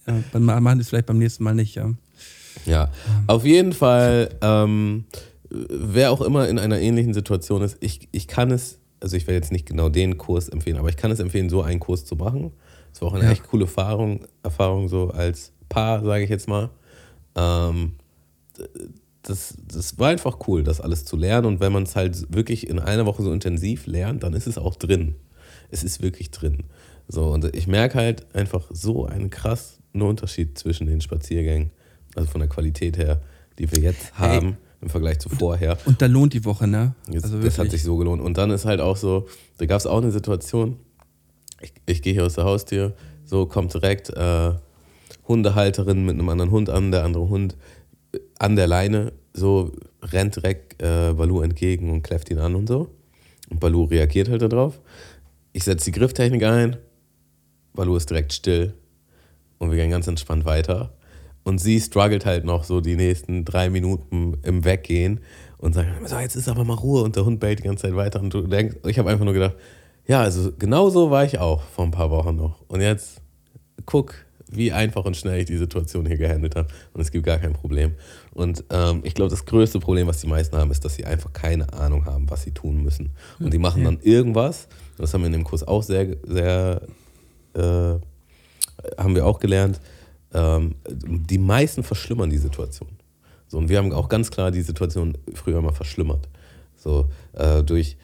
ja, dann ma- machen die es vielleicht beim nächsten Mal nicht, ja. Ja, auf jeden Fall, ähm, wer auch immer in einer ähnlichen Situation ist, ich, ich kann es, also ich werde jetzt nicht genau den Kurs empfehlen, aber ich kann es empfehlen, so einen Kurs zu machen. Es war auch eine Ja. echt coole Erfahrung, Erfahrung so als Paar, sage ich jetzt mal. Ähm, das, das war einfach cool, das alles zu lernen. Und wenn man es halt wirklich in einer Woche so intensiv lernt, dann ist es auch drin. Es ist wirklich drin. So, und ich merke halt einfach so einen krassen Unterschied zwischen den Spaziergängen, also von der Qualität her, die wir jetzt haben im Vergleich zu vorher. Und da lohnt die Woche, ne? Jetzt, also das hat sich so gelohnt. Und dann ist halt auch so, da gab es auch eine Situation, ich, ich gehe hier aus der Haustür, so kommt direkt äh, Hundehalterin mit einem anderen Hund an, der andere Hund äh, an der Leine, so rennt direkt äh, Balu entgegen und kläfft ihn an und so. Und Balu reagiert halt darauf. Ich setze die Grifftechnik ein, Balu ist direkt still und wir gehen ganz entspannt weiter. Und sie struggelt halt noch so die nächsten drei Minuten im Weggehen und sagt, so, jetzt ist aber mal Ruhe und der Hund bellt die ganze Zeit weiter. Und du denkst, ich habe einfach nur gedacht, ja, also genau so war ich auch vor ein paar Wochen noch. Und jetzt guck, wie einfach und schnell ich die Situation hier gehandelt habe. Und es gibt gar kein Problem. Und ähm, ich glaube, das größte Problem, was die meisten haben, ist, dass sie einfach keine Ahnung haben, was sie tun müssen. Und die machen dann irgendwas. Das haben wir in dem Kurs auch sehr, sehr äh, haben wir auch gelernt, ähm, die meisten verschlimmern die Situation. So, und wir haben auch ganz klar die Situation früher mal verschlimmert. So, äh, durch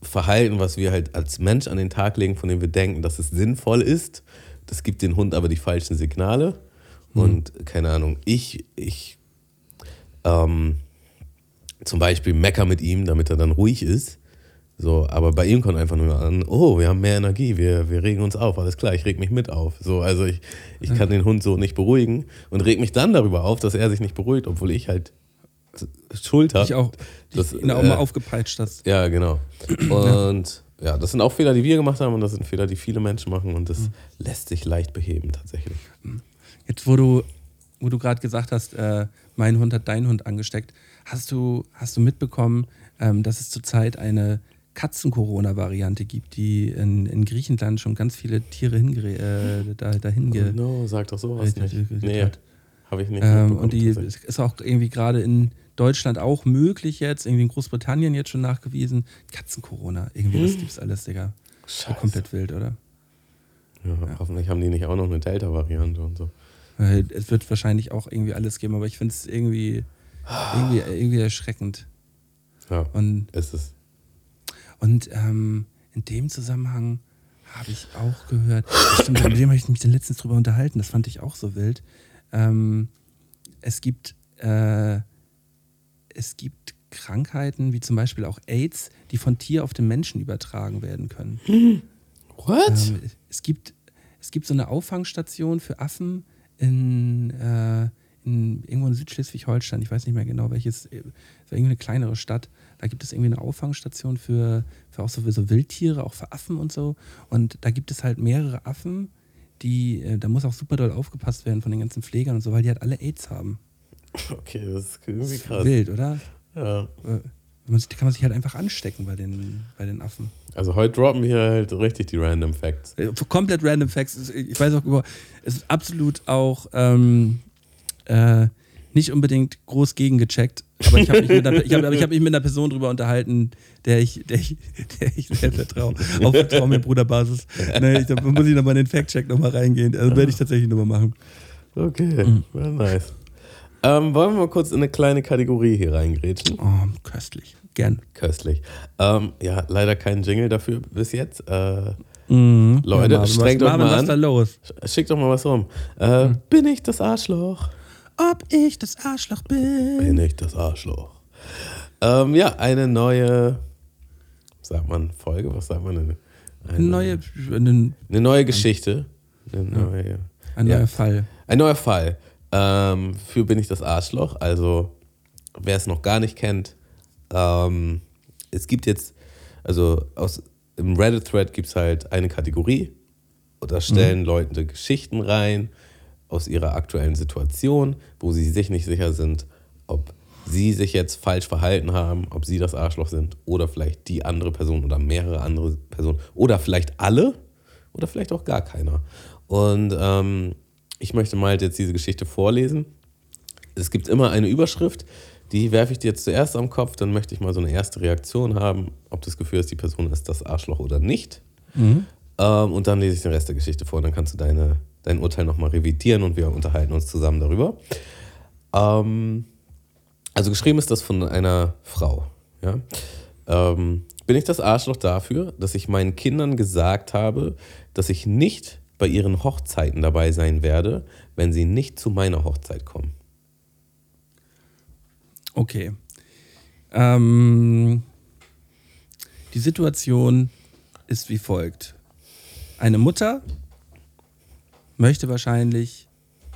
Verhalten, was wir halt als Mensch an den Tag legen, von dem wir denken, dass es sinnvoll ist. Das gibt den Hund aber die falschen Signale. Und keine Ahnung, ich, ich ähm, zum Beispiel mecker mit ihm, damit er dann ruhig ist. So, aber bei ihm kommt einfach nur an, oh, wir haben mehr Energie, wir, wir regen uns auf, alles klar, ich reg mich mit auf. So, also ich, ich kann den Hund so nicht beruhigen und reg mich dann darüber auf, dass er sich nicht beruhigt, obwohl ich halt Schuld habe. Ich auch. Das, ihn auch äh, mal aufgepeitscht hast. Ja, genau. Und ja, das sind auch Fehler, die wir gemacht haben und das sind Fehler, die viele Menschen machen und das lässt sich leicht beheben tatsächlich. Jetzt, wo du wo du gerade gesagt hast, äh, mein Hund hat deinen Hund angesteckt. Hast du, hast du mitbekommen, ähm, dass es zurzeit eine Katzen-Corona-Variante gibt, die in, in Griechenland schon ganz viele Tiere hingere äh, da, dahin ge no, sag doch sowas äh, nicht. Nee, habe ich nicht. Ähm, und die ist auch irgendwie gerade in Deutschland auch möglich jetzt, irgendwie in Großbritannien jetzt schon nachgewiesen. Katzen-Corona, irgendwie, das gibt's alles, Digga. Scheiße. Komplett wild, oder? Ja, Hoffentlich haben die nicht auch noch eine Delta-Variante und so. Äh, Es wird wahrscheinlich auch irgendwie alles geben, aber ich finde es irgendwie, irgendwie, irgendwie erschreckend. Ja, Und, ist es. Und ähm, in dem Zusammenhang habe ich auch gehört, stimmt, mit dem habe ich mich dann letztens drüber unterhalten, das fand ich auch so wild. Ähm, es gibt, äh, es gibt Krankheiten, wie zum Beispiel auch AIDS, die von Tier auf den Menschen übertragen werden können. What? Ähm, es, gibt, es gibt so eine Auffangstation für Affen in, äh, in irgendwo in Südschleswig-Holstein. Ich weiß nicht mehr genau welches, äh, es war irgendwie eine kleinere Stadt. Da gibt es irgendwie eine Auffangstation für, für auch so, für so Wildtiere, auch für Affen und so. Und da gibt es halt mehrere Affen, die, äh, da muss auch super doll aufgepasst werden von den ganzen Pflegern und so, weil die halt alle AIDS haben. Okay, das ist irgendwie krass. Wild, oder? Ja. Äh, Man, kann man sich halt einfach anstecken bei den, bei den Affen. Also heute droppen wir halt richtig die Random Facts. Komplett random Facts. Ich weiß auch über, es ist absolut auch ähm, äh, nicht unbedingt groß gegengecheckt. Aber ich habe mich, mit einer- ich hab, ich hab mich mit einer Person drüber unterhalten, der ich, der ich, der ich sehr vertraue. Auf Vertrauen mit Bruderbasis. Ne, ich, da muss ich nochmal in den Fact-Check nochmal reingehen. Also werde ich tatsächlich nochmal machen. Okay, Mhm. well, nice. Ähm, wollen wir mal kurz in eine kleine Kategorie hier reingrätschen? Oh, köstlich. Gern. Köstlich. Ähm, ja, leider kein Jingle dafür bis jetzt. Äh, Mhm. Leute, Marvin, strengt was, euch Marvin, mal an. los? schickt doch mal was rum. Äh, Mhm. Bin ich das Arschloch? Ob ich das Arschloch bin? Bin ich das Arschloch? Ähm, ja, eine neue, sagt man Folge, was sagt man denn? Eine neue, ein, Eine neue Geschichte. Eine neue, ein Ja. neuer Fall. Ein neuer Fall. Ähm, für Bin ich das Arschloch. Also, wer es noch gar nicht kennt, ähm, es gibt jetzt, also aus, im Reddit-Thread gibt es halt eine Kategorie. Und da stellen Leute Geschichten rein aus ihrer aktuellen Situation, wo sie sich nicht sicher sind, ob sie sich jetzt falsch verhalten haben, ob sie das Arschloch sind oder vielleicht die andere Person oder mehrere andere Personen oder vielleicht alle oder vielleicht auch gar keiner. Und ähm, ich möchte mal jetzt diese Geschichte vorlesen. Es gibt immer eine Überschrift, die werfe ich dir jetzt zuerst am Kopf, dann möchte ich mal so eine erste Reaktion haben, ob das Gefühl ist, die Person ist das Arschloch oder nicht. Ähm, und dann lese ich den Rest der Geschichte vor, dann kannst du deine, dein Urteil nochmal revidieren und wir unterhalten uns zusammen darüber. Ähm, also geschrieben ist das von einer Frau. Ja? Ähm, bin ich das Arschloch dafür, dass ich meinen Kindern gesagt habe, dass ich nicht bei ihren Hochzeiten dabei sein werde, wenn sie nicht zu meiner Hochzeit kommen? Okay. Ähm, die Situation ist wie folgt. Eine Mutter möchte wahrscheinlich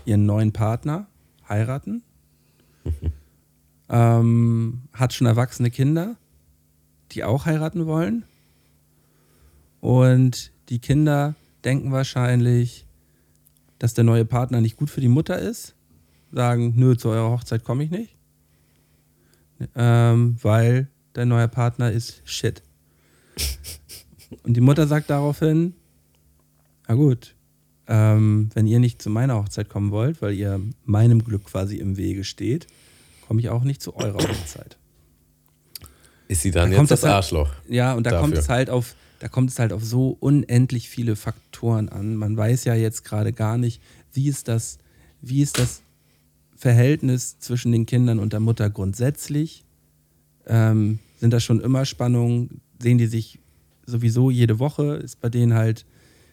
ihren neuen Partner heiraten, ähm, hat schon erwachsene Kinder, die auch heiraten wollen. Und die Kinder denken wahrscheinlich, dass der neue Partner nicht gut für die Mutter ist, sagen, nö, zu eurer Hochzeit komme ich nicht ähm, weil dein neuer Partner ist shit. Und die Mutter sagt daraufhin, na gut, ähm, wenn ihr nicht zu meiner Hochzeit kommen wollt, weil ihr meinem Glück quasi im Wege steht, komme ich auch nicht zu eurer Hochzeit. Ist sie dann Da jetzt kommt das halt- Arschloch? Ja, und da kommt Dafür. es halt auf, da kommt es halt auf so unendlich viele Faktoren an. Man weiß ja jetzt gerade gar nicht, wie ist das, wie ist das Verhältnis zwischen den Kindern und der Mutter grundsätzlich? Ähm, sind da schon immer Spannungen? Sehen die sich sowieso jede Woche? Ist bei denen halt,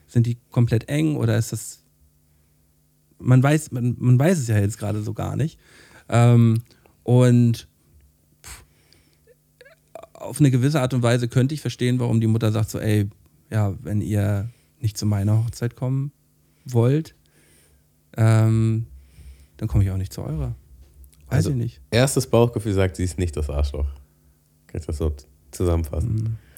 sind die komplett eng oder ist das. Man weiß, man, man weiß es ja jetzt gerade so gar nicht. Ähm, und auf eine gewisse Art und Weise könnte ich verstehen, warum die Mutter sagt so, ey, ja, wenn ihr nicht zu meiner Hochzeit kommen wollt, ähm, dann komme ich auch nicht zu eurer. Weiß Also- ich nicht. Erstes Bauchgefühl sagt, sie ist nicht das Arschloch. Kann ich das so zusammenfassen? Es,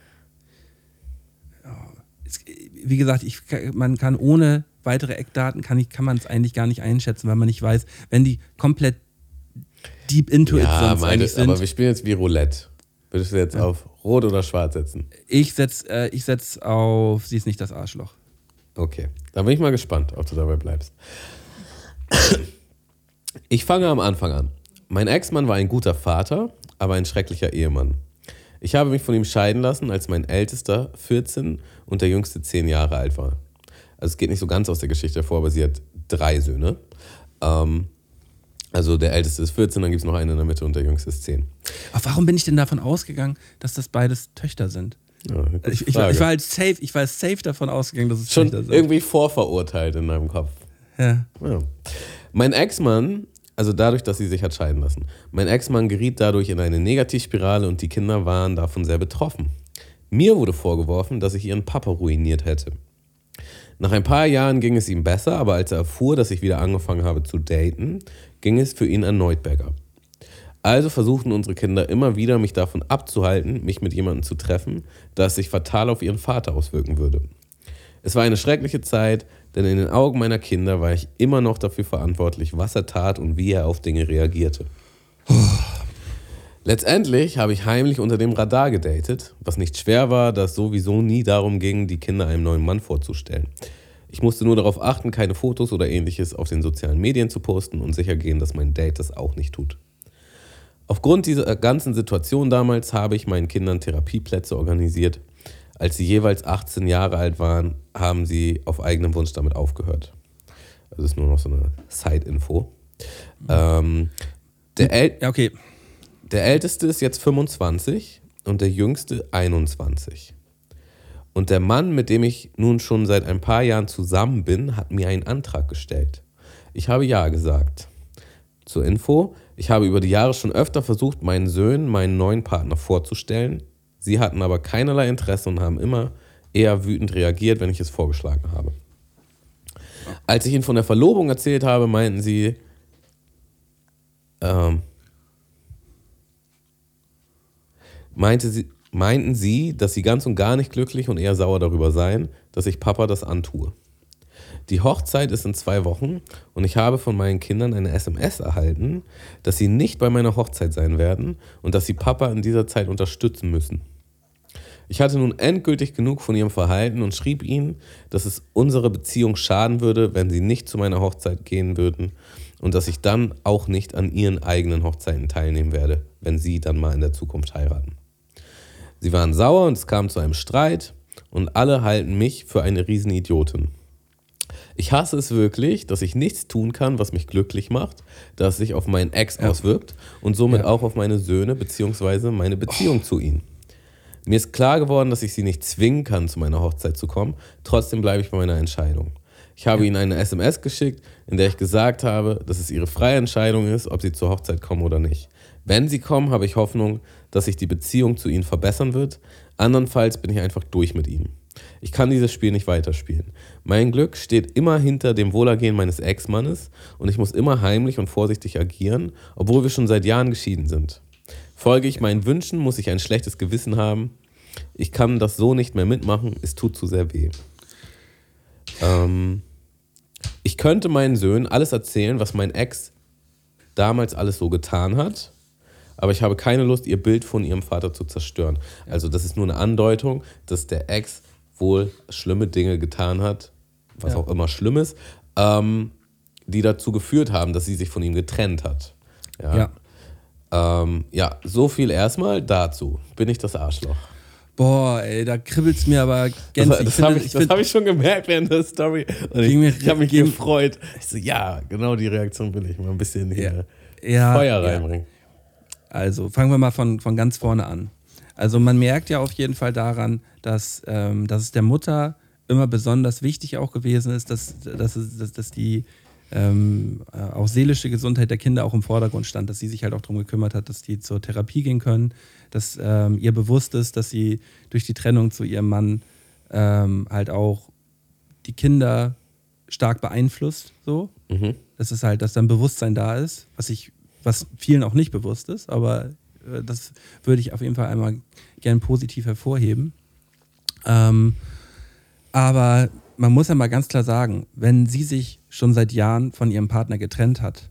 wie gesagt, ich, man kann ohne weitere Eckdaten kann, ich, kann man es eigentlich gar nicht einschätzen, weil man nicht weiß, wenn die komplett deep into it Ja, sonst meine, sind. aber wir spielen jetzt wie Roulette. Würdest du jetzt auf Rot oder Schwarz setzen? Ich setz, äh, ich setz auf, sie ist nicht das Arschloch. Okay, dann bin ich mal gespannt, ob du dabei bleibst. Ich fange am Anfang an. Mein Ex-Mann war ein guter Vater, aber ein schrecklicher Ehemann. Ich habe mich von ihm scheiden lassen, als mein ältester 14 und der jüngste 10 Jahre alt war. Also es geht nicht so ganz aus der Geschichte hervor, aber sie hat drei Söhne. Ähm, also der älteste ist 14, dann gibt es noch einen in der Mitte und der jüngste ist 10. Aber warum bin ich denn davon ausgegangen, dass das beides Töchter sind? Ja, gute Ich, ich, war, ich, war halt safe, ich war safe davon ausgegangen, dass es schon Töchter sind. irgendwie vorverurteilt in deinem Kopf. Ja. Ja. Mein Ex-Mann, also dadurch, dass sie sich hat scheiden lassen, mein Ex-Mann geriet dadurch in eine Negativspirale und die Kinder waren davon sehr betroffen. Mir wurde vorgeworfen, dass ich ihren Papa ruiniert hätte. Nach ein paar Jahren ging es ihm besser, aber als er erfuhr, dass ich wieder angefangen habe zu daten, ging es für ihn erneut bergab. Also versuchten unsere Kinder immer wieder, mich davon abzuhalten, mich mit jemandem zu treffen, da es sich fatal auf ihren Vater auswirken würde. Es war eine schreckliche Zeit, denn in den Augen meiner Kinder war ich immer noch dafür verantwortlich, was er tat und wie er auf Dinge reagierte. Letztendlich habe ich heimlich unter dem Radar gedatet, was nicht schwer war, da es sowieso nie darum ging, die Kinder einem neuen Mann vorzustellen. Ich musste nur darauf achten, keine Fotos oder ähnliches auf den sozialen Medien zu posten und sicher gehen, dass mein Date das auch nicht tut. Aufgrund dieser ganzen Situation damals habe ich meinen Kindern Therapieplätze organisiert. Als sie jeweils 18 Jahre alt waren, haben sie auf eigenen Wunsch damit aufgehört. Das ist nur noch so eine Side-Info. Ähm, der, El ja, okay. der Älteste ist jetzt 25 und der Jüngste 21. Und der Mann, mit dem ich nun schon seit ein paar Jahren zusammen bin, hat mir einen Antrag gestellt. Ich habe Ja gesagt. Zur Info, ich habe über die Jahre schon öfter versucht, meinen Söhnen meinen neuen Partner vorzustellen. Sie hatten aber keinerlei Interesse und haben immer eher wütend reagiert, wenn ich es vorgeschlagen habe. Als ich ihnen von der Verlobung erzählt habe, meinten sie, ähm, meinte sie, meinten sie, dass sie ganz und gar nicht glücklich und eher sauer darüber seien, dass ich Papa das antue. Die Hochzeit ist in zwei Wochen und ich habe von meinen Kindern eine SMS erhalten, dass sie nicht bei meiner Hochzeit sein werden und dass sie Papa in dieser Zeit unterstützen müssen. Ich hatte nun endgültig genug von ihrem Verhalten und schrieb ihnen, dass es unsere Beziehung schaden würde, wenn sie nicht zu meiner Hochzeit gehen würden und dass ich dann auch nicht an ihren eigenen Hochzeiten teilnehmen werde, wenn sie dann mal in der Zukunft heiraten. Sie waren sauer und es kam zu einem Streit und alle halten mich für eine Riesenidiotin. Ich hasse es wirklich, dass ich nichts tun kann, was mich glücklich macht, da es sich auf meinen Ex auswirkt und somit Ja. auch auf meine Söhne bzw. meine Beziehung zu ihnen. Mir ist klar geworden, dass ich sie nicht zwingen kann, zu meiner Hochzeit zu kommen. Trotzdem bleibe ich bei meiner Entscheidung. Ich habe ihnen eine SMS geschickt, in der ich gesagt habe, dass es ihre freie Entscheidung ist, ob sie zur Hochzeit kommen oder nicht. Wenn sie kommen, habe ich Hoffnung, dass sich die Beziehung zu ihnen verbessern wird. Andernfalls bin ich einfach durch mit ihnen. Ich kann dieses Spiel nicht weiterspielen. Mein Glück steht immer hinter dem Wohlergehen meines Ex-Mannes und ich muss immer heimlich und vorsichtig agieren, obwohl wir schon seit Jahren geschieden sind. Folge ich meinen Wünschen, muss ich ein schlechtes Gewissen haben. Ich kann das so nicht mehr mitmachen, es tut zu sehr weh. Ähm, ich könnte meinen Söhnen alles erzählen, was mein Ex damals alles so getan hat, aber ich habe keine Lust, ihr Bild von ihrem Vater zu zerstören. Also das ist nur eine Andeutung, dass der Ex wohl schlimme Dinge getan hat, was Ja. auch immer schlimm ist, ähm, die dazu geführt haben, dass sie sich von ihm getrennt hat. Ja. Ja. Ähm, ja, so viel erstmal dazu. Bin ich das Arschloch? Boah, ey, da kribbelt's mir aber Das, gänzlich. das finde- habe ich, das find- hab ich schon gemerkt während der Story. Und ich ich habe mich gefreut. Ich so, ja, genau die Reaktion will ich mal ein bisschen hier ja, Feuer ja. reinbringen. Also fangen wir mal von, von ganz vorne an. Also man merkt ja auf jeden Fall daran, dass, ähm, dass es der Mutter immer besonders wichtig auch gewesen ist, dass, dass, es, dass, dass die ähm, äh, auch seelische Gesundheit der Kinder auch im Vordergrund stand, dass sie sich halt auch darum gekümmert hat, dass die zur Therapie gehen können, dass ähm, ihr bewusst ist, dass sie durch die Trennung zu ihrem Mann ähm, halt auch die Kinder stark beeinflusst, so. Mhm. Das ist halt, dass dann Bewusstsein da ist, was ich, was vielen auch nicht bewusst ist, aber äh, das würde ich auf jeden Fall einmal gern positiv hervorheben. Ähm, aber man muss ja mal ganz klar sagen, wenn sie sich schon seit Jahren von ihrem Partner getrennt hat,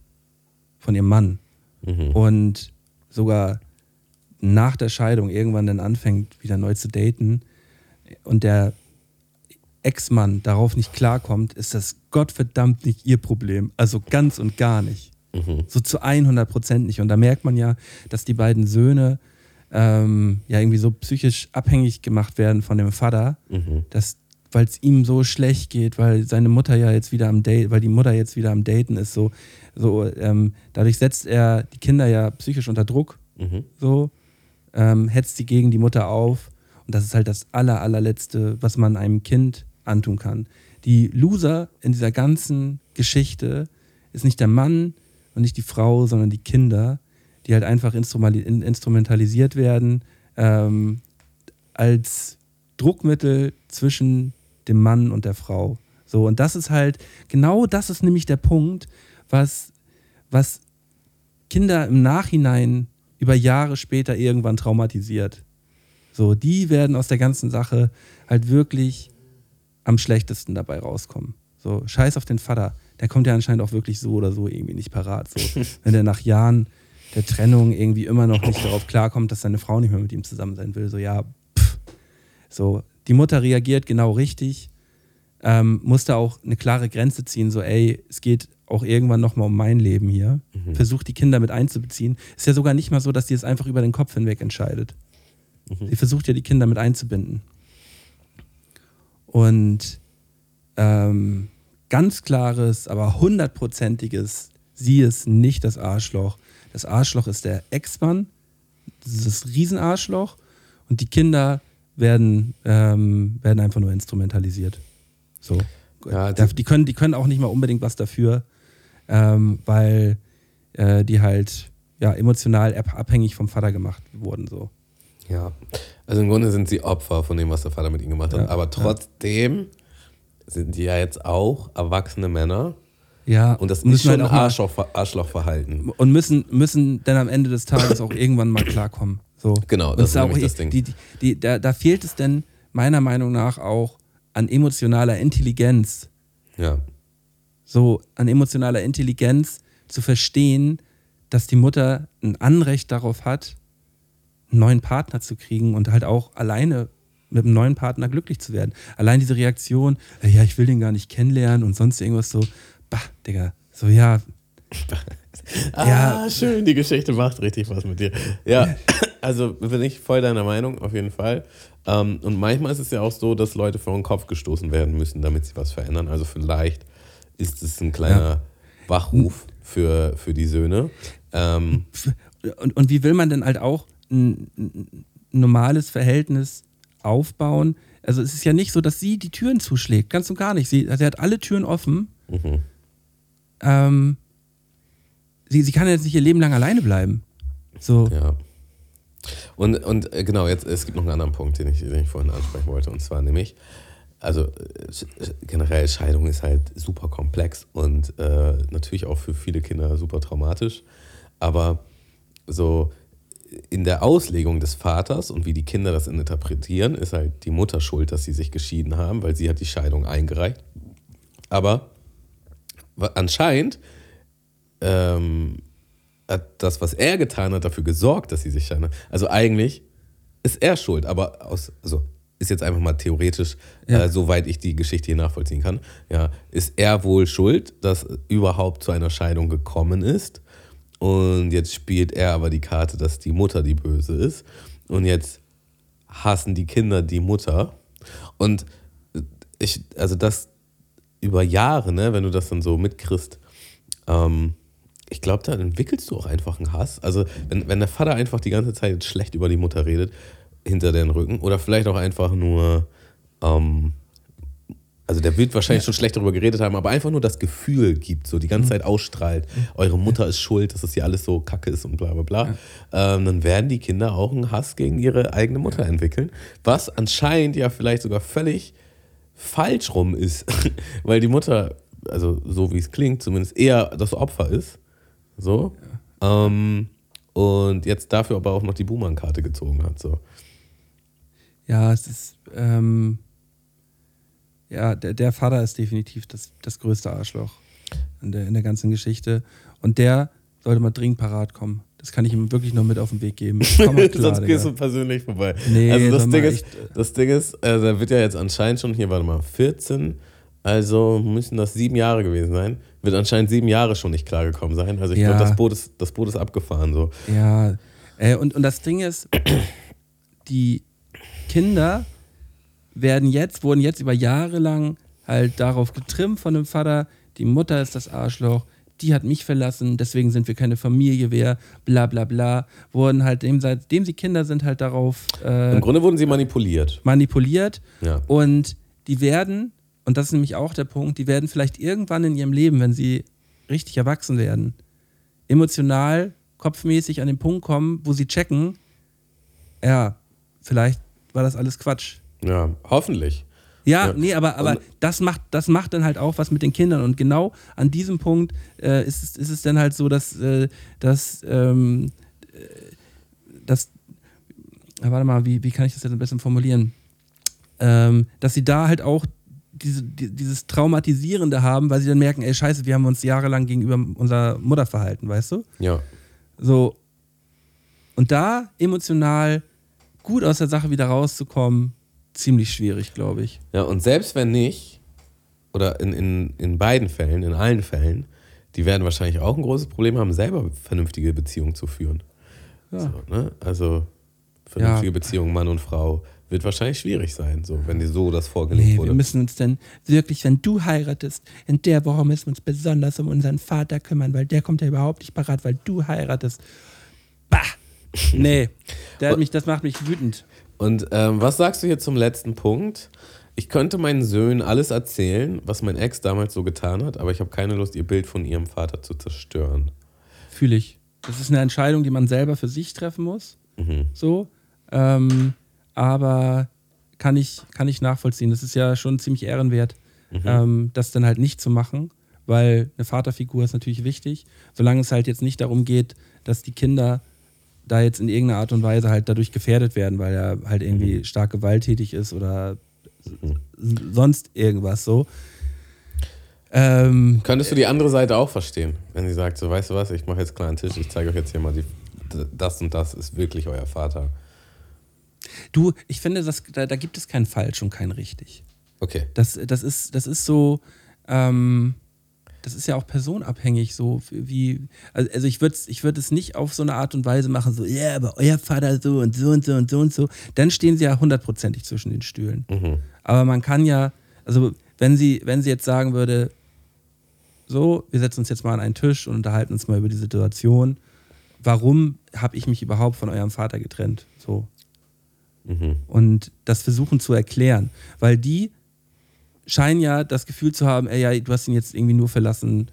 von ihrem Mann, Mhm. und sogar nach der Scheidung irgendwann dann anfängt, wieder neu zu daten und der Ex-Mann darauf nicht klarkommt, ist das Gottverdammt nicht ihr Problem. Also ganz und gar nicht. Mhm. So zu 100 Prozent nicht. Und da merkt man ja, dass die beiden Söhne ähm, ja irgendwie so psychisch abhängig gemacht werden von dem Vater, Mhm. dass weil es ihm so schlecht geht, weil seine Mutter ja jetzt wieder am Date, weil die Mutter jetzt wieder am Daten ist, so, so ähm, dadurch setzt er die Kinder ja psychisch unter Druck, Mhm. so, ähm, hetzt sie gegen die Mutter auf und das ist halt das aller, allerletzte, was man einem Kind antun kann. Die Loser in dieser ganzen Geschichte ist nicht der Mann und nicht die Frau, sondern die Kinder, die halt einfach instrumentalisiert werden ähm, als Druckmittel zwischen dem Mann und der Frau. So, und das ist halt, genau das ist nämlich der Punkt, was, was Kinder im Nachhinein über Jahre später irgendwann traumatisiert. So, die werden aus der ganzen Sache halt wirklich am schlechtesten dabei rauskommen. So, scheiß auf den Vater. Der kommt ja anscheinend auch wirklich so oder so irgendwie nicht parat. So, wenn der nach Jahren der Trennung irgendwie immer noch nicht darauf klarkommt, dass seine Frau nicht mehr mit ihm zusammen sein will. So, ja, pff. So, die Mutter reagiert genau richtig, ähm, musste auch eine klare Grenze ziehen, so, ey, es geht auch irgendwann nochmal um mein Leben hier. Versucht die Kinder mit einzubeziehen. Ist ja sogar nicht mal so, dass sie es einfach über den Kopf hinweg entscheidet. Sie versucht ja die Kinder mit einzubinden. Und ähm, ganz klares, aber hundertprozentiges, sie ist nicht das Arschloch. Das Arschloch ist der Ex-Mann, das ist das Riesenarschloch und die Kinder werden, ähm, werden einfach nur instrumentalisiert. So. Ja, Da- die, können, die können auch nicht mal unbedingt was dafür, ähm, weil äh, die halt ja, emotional ab- abhängig vom Vater gemacht wurden. So. Ja, also im Grunde sind sie Opfer von dem, was der Vater mit ihnen gemacht hat. Ja, Aber trotzdem sind die ja jetzt auch erwachsene Männer. Ja, Und das ist müssen schon halt Arschloch, Arschlochverhalten. und müssen, müssen dann am Ende des Tages auch irgendwann mal klarkommen. So. Genau, das ist auch, das Ding. Die, die, die, da, da fehlt es denn meiner Meinung nach auch an emotionaler Intelligenz. Ja. So an emotionaler Intelligenz zu verstehen, dass die Mutter ein Anrecht darauf hat, einen neuen Partner zu kriegen und halt auch alleine mit einem neuen Partner glücklich zu werden. Allein diese Reaktion, ja, ich will den gar nicht kennenlernen und sonst irgendwas so, bah, Digga, so ja, Ah, Ja. schön, die Geschichte macht richtig was mit dir. Ja, also bin ich voll deiner Meinung, auf jeden Fall. Ähm, und manchmal ist es ja auch so, dass Leute vor den Kopf gestoßen werden müssen, damit sie was verändern. Also vielleicht ist es ein kleiner Wachruf für, für die Söhne. Ähm, und, und wie will man denn halt auch ein, ein normales Verhältnis aufbauen? Also es ist ja nicht so, dass sie die Türen zuschlägt, ganz und gar nicht. Sie, sie hat alle Türen offen. mhm. Ähm, sie, sie kann jetzt nicht ihr Leben lang alleine bleiben. So, Ja. Und, und äh, genau, jetzt, es gibt noch einen anderen Punkt, den ich, den ich vorhin ansprechen wollte. Und zwar nämlich, also äh, sch- generell Scheidung ist halt super komplex und äh, natürlich auch für viele Kinder super traumatisch. Aber so in der Auslegung des Vaters und wie die Kinder das interpretieren, ist halt die Mutter schuld, dass sie sich geschieden haben, weil sie hat die Scheidung eingereicht. Aber anscheinend ähm, hat das, was er getan hat, dafür gesorgt, dass sie sich scheiden. Also eigentlich ist er schuld, aber aus, also ist jetzt einfach mal theoretisch, Ja. äh, soweit ich die Geschichte hier nachvollziehen kann, ja, ist er wohl schuld, dass überhaupt zu einer Scheidung gekommen ist. Und jetzt spielt er aber die Karte, dass die Mutter die Böse ist. Und jetzt hassen die Kinder die Mutter. Und ich, also das über Jahre, ne, wenn du das dann so mitkriegst, ähm, ich glaube, dann entwickelst du auch einfach einen Hass. Also, wenn, wenn der Vater einfach die ganze Zeit schlecht über die Mutter redet, hinter deren Rücken, oder vielleicht auch einfach nur, ähm, also der wird wahrscheinlich schon schlecht darüber geredet haben, aber einfach nur das Gefühl gibt, so die ganze Zeit ausstrahlt, eure Mutter ist schuld, dass es hier alles so kacke ist und bla bla bla, ähm, dann werden die Kinder auch einen Hass gegen ihre eigene Mutter entwickeln, was anscheinend ja vielleicht sogar völlig falsch rum ist, weil die Mutter, also so wie es klingt, zumindest eher das Opfer ist. So. Ähm, und jetzt dafür aber auch noch die Buhmann-Karte gezogen hat. So. ja, es ist, ähm, ja, der, der Vater ist definitiv das, das größte Arschloch in der, in der ganzen Geschichte. Und der sollte mal dringend parat kommen. Das kann ich ihm wirklich nur mit auf den Weg geben. Klar, Sonst gehst du persönlich vorbei. Nee, also das Ding, ist, das Ding ist, äh, der wird ja jetzt anscheinend schon, hier warte mal, 14, also müssen das sieben Jahre gewesen sein. Wird anscheinend sieben Jahre schon nicht klargekommen sein. Also ich Ja. glaube, das Boot, ist, das Boot ist abgefahren. So. Ja, äh, und, und das Ding ist, die Kinder werden jetzt, wurden jetzt über Jahre lang halt darauf getrimmt von dem Vater, die Mutter ist das Arschloch, die hat mich verlassen, deswegen sind wir keine Familie mehr, bla bla bla. Wurden halt, dem, seitdem sie Kinder sind, halt darauf äh, Im Grunde wurden sie manipuliert. manipuliert Ja. und die werden, und das ist nämlich auch der Punkt, die werden vielleicht irgendwann in ihrem Leben, wenn sie richtig erwachsen werden, emotional, kopfmäßig an den Punkt kommen, wo sie checken, ja, vielleicht war das alles Quatsch. ja, hoffentlich. Ja, Ja. nee, aber, aber Und- das, macht, das macht dann halt auch was mit den Kindern. Und genau an diesem Punkt äh, ist, es, ist es dann halt so, dass, äh, dass, ähm, äh, dass warte mal, wie, wie kann ich das jetzt am besten formulieren? Ähm, dass sie da halt auch diese, die, dieses Traumatisierende haben, weil sie dann merken, ey, scheiße, wir haben uns jahrelang gegenüber unserer Mutter verhalten, weißt du? Ja. So. Und da emotional gut aus der Sache wieder rauszukommen, ziemlich schwierig, glaube ich. Ja, und selbst wenn nicht, oder in, in, in beiden Fällen, in allen Fällen, die werden wahrscheinlich auch ein großes Problem haben, selber vernünftige Beziehungen zu führen. Ja. So, ne? Also vernünftige Ja. Beziehung Mann und Frau wird wahrscheinlich schwierig sein, so, wenn dir so das vorgelegt Nee, wurde. wir müssen uns denn wirklich, wenn du heiratest, in der Woche müssen wir uns besonders um unseren Vater kümmern, weil der kommt ja überhaupt nicht parat, weil du heiratest. Bah! Nee, mich, das macht mich wütend. Und ähm, was sagst du hier zum letzten Punkt? Ich könnte meinen Söhnen alles erzählen, was mein Ex damals so getan hat, aber ich habe keine Lust, ihr Bild von ihrem Vater zu zerstören. Fühle ich. Das ist eine Entscheidung, die man selber für sich treffen muss. Mhm. So. Ähm, aber kann ich, kann ich nachvollziehen. Das ist ja schon ziemlich ehrenwert, ähm, das dann halt nicht zu machen, weil eine Vaterfigur ist natürlich wichtig, solange es halt jetzt nicht darum geht, dass die Kinder da jetzt in irgendeiner Art und Weise halt dadurch gefährdet werden, weil er halt irgendwie stark gewalttätig ist oder s- sonst irgendwas so. Ähm, Könntest du die andere Seite auch verstehen, wenn sie sagt, so weißt du was, ich mache jetzt kleinen Tisch, ich zeige euch jetzt hier mal, die, das und das ist wirklich euer Vater. Du, ich finde, das, da, da gibt es kein Falsch und kein Richtig. Okay. Das, das, ist, das ist so, ähm, das ist ja auch personabhängig, so wie, also also ich würde ich würd es nicht auf so eine Art und Weise machen, so, ja, aber euer Vater so und so und so und so und so. Dann stehen sie ja hundertprozentig zwischen den Stühlen. Mhm. Aber man kann ja, also wenn sie, wenn sie jetzt sagen würde, so, wir setzen uns jetzt mal an einen Tisch und unterhalten uns mal über die Situation, warum habe ich mich überhaupt von eurem Vater getrennt? So, Mhm. und das versuchen zu erklären. Weil die scheinen ja das Gefühl zu haben, ey, ja, du hast ihn jetzt irgendwie nur verlassen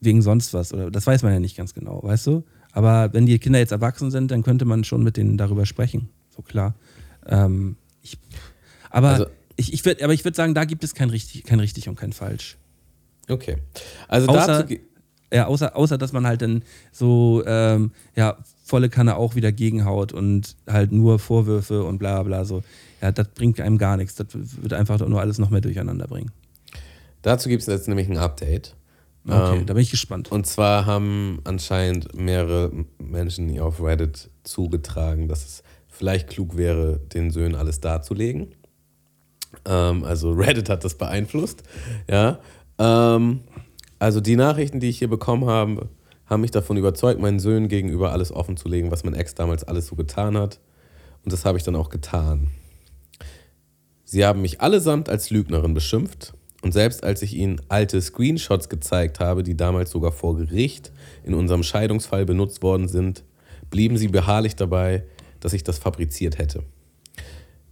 wegen sonst was. Oder das weiß man ja nicht ganz genau, weißt du? Aber wenn die Kinder jetzt erwachsen sind, dann könnte man schon mit denen darüber sprechen. So klar. Ähm, ich, aber Also- ich, ich würd, aber ich würde sagen, da gibt es kein richtig, kein richtig und kein falsch. Okay. Also Außer- dazu, Ja, außer, außer dass man halt dann so ähm, ja, volle Kanne auch wieder gegenhaut und halt nur Vorwürfe und bla bla so. Ja, das bringt einem gar nichts. Das wird einfach nur alles noch mehr durcheinander bringen. dazu gibt es jetzt nämlich ein Update. Okay, Ähm, da bin ich gespannt. Und zwar haben anscheinend mehrere Menschen hier auf Reddit zugetragen, dass es vielleicht klug wäre, den Söhnen alles darzulegen. Ähm, also Reddit hat das beeinflusst. Ja. Ähm, also die Nachrichten, die ich hier bekommen habe, haben mich davon überzeugt, meinen Söhnen gegenüber alles offen zu legen, was mein Ex damals alles so getan hat. Und das habe ich dann auch getan. Sie haben mich allesamt als Lügnerin beschimpft und selbst als ich ihnen alte Screenshots gezeigt habe, die damals sogar vor Gericht in unserem Scheidungsfall benutzt worden sind, blieben sie beharrlich dabei, dass ich das fabriziert hätte.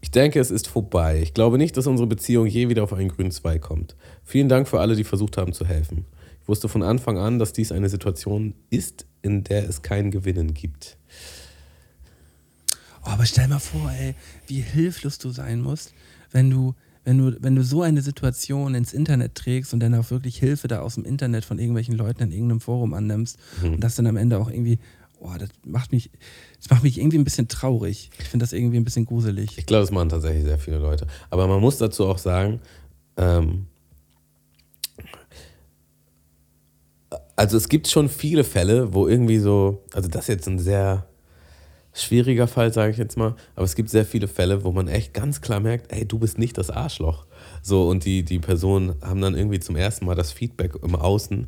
Ich denke, es ist vorbei. Ich glaube nicht, dass unsere Beziehung je wieder auf einen grünen Zweig kommt. Vielen Dank für alle, die versucht haben zu helfen. Wusste von Anfang an, dass dies eine Situation ist, in der es kein Gewinnen gibt. Oh, aber stell mal vor, ey, wie hilflos du sein musst, wenn du, wenn du, wenn du so eine Situation ins Internet trägst und dann auch wirklich Hilfe da aus dem Internet von irgendwelchen Leuten in irgendeinem Forum annimmst und das dann am Ende auch irgendwie, oh, das macht mich, das macht mich irgendwie ein bisschen traurig. Ich finde das irgendwie ein bisschen gruselig. Ich glaube, das machen tatsächlich sehr viele Leute. Aber man muss dazu auch sagen, Ähm, also es gibt schon viele Fälle, wo irgendwie so, also das ist jetzt ein sehr schwieriger Fall, sage ich jetzt mal, aber es gibt sehr viele Fälle, wo man echt ganz klar merkt, ey, du bist nicht das Arschloch. So, und die, die Personen haben dann irgendwie zum ersten Mal das Feedback im Außen.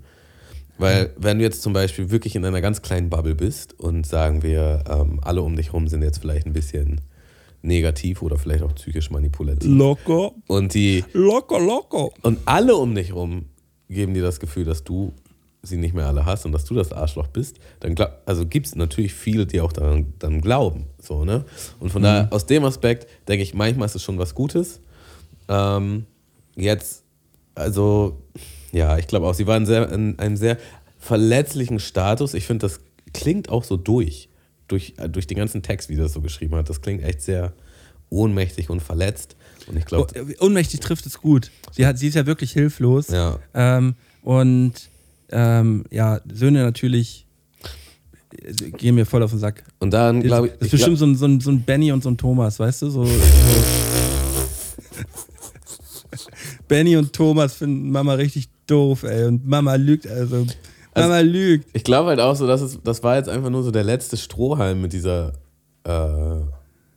Weil, wenn du jetzt zum Beispiel wirklich in einer ganz kleinen Bubble bist und sagen wir, ähm, alle um dich rum sind jetzt vielleicht ein bisschen negativ oder vielleicht auch psychisch manipulativ. Locker, Und die, locker, locker. und alle um dich rum geben dir das Gefühl, dass du sie nicht mehr alle hast und dass du das Arschloch bist, dann glaub, also gibt es natürlich viele, die auch daran dann glauben. So, ne? Und von daher, aus dem Aspekt, denke ich, manchmal ist es schon was Gutes. Ähm, jetzt, also, ja, ich glaube auch, sie war in, sehr, in einem sehr verletzlichen Status. Ich finde, das klingt auch so durch, durch, äh, durch den ganzen Text, wie sie das so geschrieben hat. Das klingt echt sehr ohnmächtig und verletzt. Und ich glaube, Oh, äh, Ohnmächtig trifft es gut. Sie, hat, sie ist ja wirklich hilflos. ja, Ähm, und ähm, ja, Söhne natürlich äh, gehen mir voll auf den Sack. und dann glaube ich, das ist ich glaub- bestimmt so ein, so, ein, so ein Benny und so ein Thomas, weißt du? So, so. Benny und Thomas finden Mama richtig doof, ey. Und Mama lügt, also. Mama lügt. Ich glaube halt auch so, dass es, das war jetzt einfach nur so der letzte Strohhalm mit dieser, äh,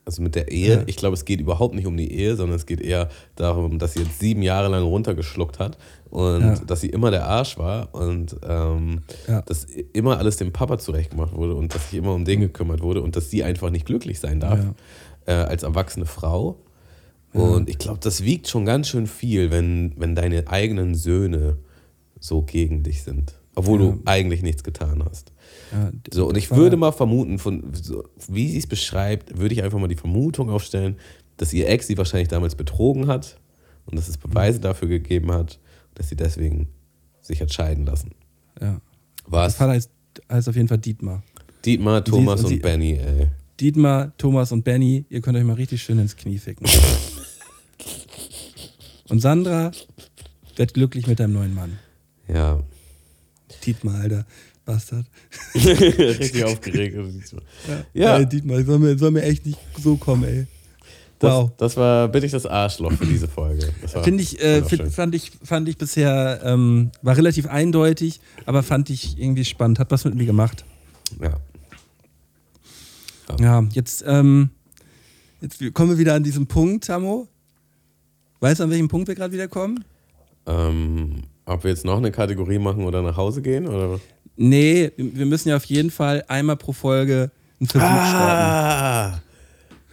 also mit der Ehe. Ja. Ich glaube, es geht überhaupt nicht um die Ehe, sondern es geht eher darum, dass sie jetzt sieben Jahre lang runtergeschluckt hat und Ja. dass sie immer der Arsch war und ähm, Ja. dass immer alles dem Papa zurechtgemacht wurde und dass sich immer um den gekümmert wurde und dass sie einfach nicht glücklich sein darf äh, als erwachsene Frau. Und ich glaube, das wiegt schon ganz schön viel, wenn, wenn deine eigenen Söhne so gegen dich sind. Obwohl Ja. du eigentlich nichts getan hast. Ja, So, und ich würde mal vermuten, von, so, wie sie es beschreibt, würde ich einfach mal die Vermutung aufstellen, dass ihr Ex sie wahrscheinlich damals betrogen hat und dass es Beweise Mhm. dafür gegeben hat, dass sie deswegen sich hat scheiden lassen. Ja. Was? Vater heißt, heißt auf jeden Fall Dietmar. Dietmar, Thomas und und, sie- Benny, ey. Dietmar, Thomas und Benny, ihr könnt euch mal richtig schön ins Knie ficken. Und Sandra, werd glücklich mit deinem neuen Mann. Ja. Dietmar, Alter. Bastard. Richtig aufgeregt. Ja. Ey, Dietmar, soll mir, soll mir echt nicht so kommen, ey. Das, Wow. das war bitte ich das Arschloch für diese Folge. Finde ich, äh, find, fand ich, fand ich bisher, ähm, war relativ eindeutig, aber fand ich irgendwie spannend. Hat was mit mir gemacht. ja. Ja, jetzt, ähm, jetzt kommen wir wieder an diesen Punkt, Tamo. Weißt du, an welchem Punkt wir gerade wieder kommen? Ähm, ob wir jetzt noch eine Kategorie machen oder nach Hause gehen? Oder? Nee, wir müssen ja auf jeden Fall einmal pro Folge einen Versuch starten. Ah!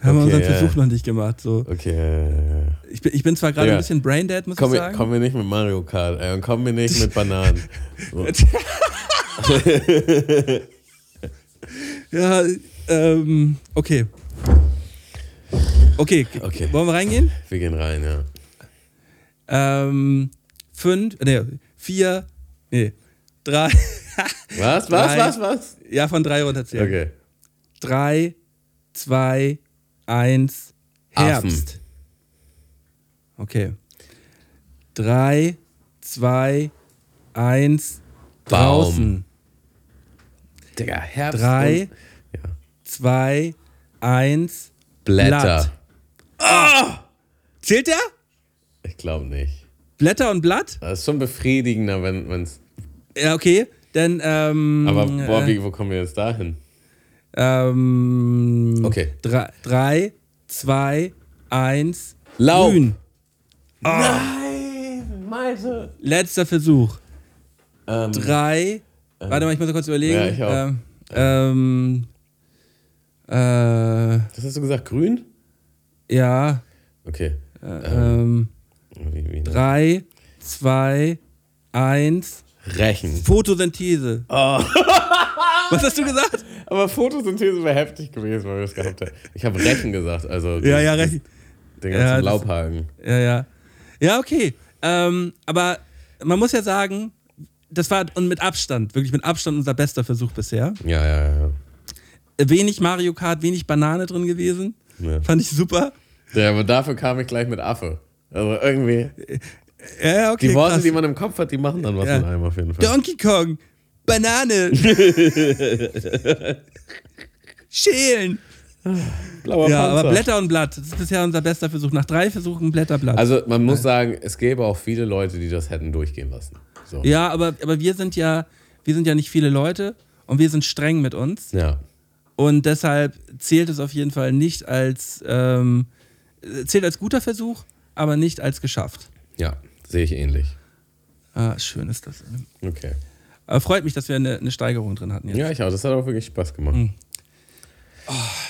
Haben wir okay, unseren ja. Versuch noch nicht gemacht. So. Okay. Ich, bin, ich bin zwar gerade Ja. ein bisschen braindead, muss Kommen ich wir, sagen. kommen wir nicht mit Mario Kart, ey, und kommen wir nicht mit Bananen. So. Ja, ähm, okay. Okay, Okay. wollen wir reingehen? Wir gehen rein, ja. Ähm, fünf, nee, vier, nee, drei. Was, was, Drei. was, was? ja, von drei runterzählen. Okay. Drei, zwei, eins, Herbst. Okay. Drei, zwei, eins, Baum. draußen. Digga, Herbst. Drei, Ja. zwei, eins, Blätter. Blatt. Zählt der? Ich glaube nicht. Blätter und Blatt? Das ist schon befriedigender, wenn es. Ja, okay. Dann, ähm. Aber boah, äh, wie, wo kommen wir jetzt dahin? ähm, Okay. Drei, drei, zwei, eins, Laub. grün. Nein, Malte. Letzter Versuch. Ähm, Drei. Warte mal, ich muss kurz überlegen. Ja, ich auch. Ähm, ähm, äh, was hast du gesagt? Grün? ja. Okay. Ähm, Wie, wie, drei, zwei, eins. Rechen. Photosynthese. Oh. Was hast du gesagt? Aber Photosynthese wäre heftig gewesen, weil wir es gehabt hätten. Ich habe Rechen gesagt, also Ja, ja, das- recht. den Ja, ganzen das- Laubhagen. Ja, ja. Ja, okay. Ähm, aber man muss ja sagen, das war und mit Abstand, wirklich mit Abstand unser bester Versuch bisher. Ja, ja, ja. Wenig Mario Kart, wenig Banane drin gewesen. Ja. Fand ich super. ja. Aber dafür kam ich gleich mit Affe. Also irgendwie. Ja, okay. Die Worte, krass. die man im Kopf hat, die machen dann was Ja. mit einem auf jeden Fall. Donkey Kong, Banane. Schälen. Blauer Ja, Panzer. aber Blätter und Blatt, das ist bisher unser bester Versuch. Nach drei Versuchen Blätter, Blatt. Also man muss sagen, es gäbe auch viele Leute, die das hätten durchgehen lassen. So. ja, aber, aber wir sind ja, wir sind ja nicht viele Leute und wir sind streng mit uns. Ja. Und deshalb zählt es auf jeden Fall nicht als, ähm, zählt als guter Versuch, aber nicht als geschafft. Ja, sehe ich ähnlich. Ah, schön ist das. Okay. Aber freut mich, dass wir eine, eine Steigerung drin hatten jetzt. Ja, ich auch. Das hat auch wirklich Spaß gemacht. Mhm.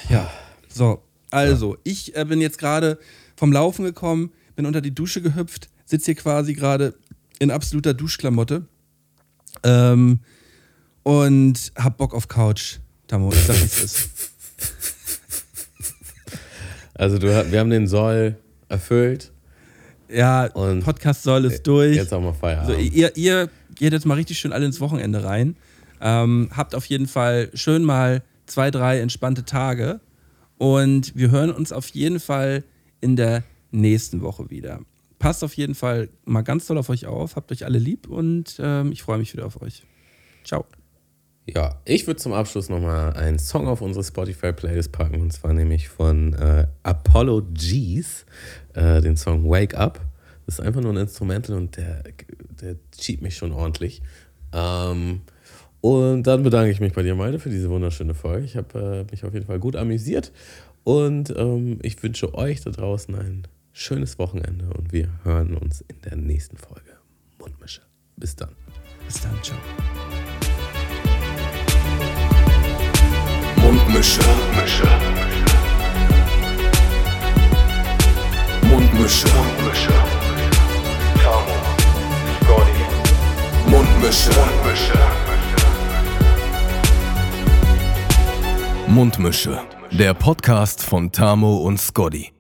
Ja. So, also, ich äh, bin jetzt gerade vom Laufen gekommen, bin unter die Dusche gehüpft, sitze hier quasi gerade in absoluter Duschklamotte ähm, und hab Bock auf Couch. Tamo, ich sag, es ist. Also du, wir haben den Soll erfüllt. Ja, Und Podcast soll ist durch. Jetzt auch mal Feierabend. So, ihr, ihr geht jetzt mal richtig schön alle ins Wochenende rein. Ähm, habt auf jeden Fall schön mal zwei, drei entspannte Tage. Und wir hören uns auf jeden Fall in der nächsten Woche wieder. Passt auf jeden Fall mal ganz toll auf euch auf. Habt euch alle lieb und ähm, ich freue mich wieder auf euch. Ciao. Ja, ich würde zum Abschluss nochmal einen Song auf unsere Spotify-Playlist packen und zwar nämlich von äh, Apollo G's, äh, den Song Wake Up. Das ist einfach nur ein Instrumental und der, der cheat mich schon ordentlich. Ähm, und dann bedanke ich mich bei dir, Malte, für diese wunderschöne Folge. Ich habe äh, mich auf jeden Fall gut amüsiert und ähm, ich wünsche euch da draußen ein schönes Wochenende und wir hören uns in der nächsten Folge. Mundmische. Bis dann. Bis dann. Ciao. Mundmische. Mundmische. Mundmische. Tamo. Scotty. Mundmische. Mundmische. Mundmische. Der Podcast von Tamo und Scotty.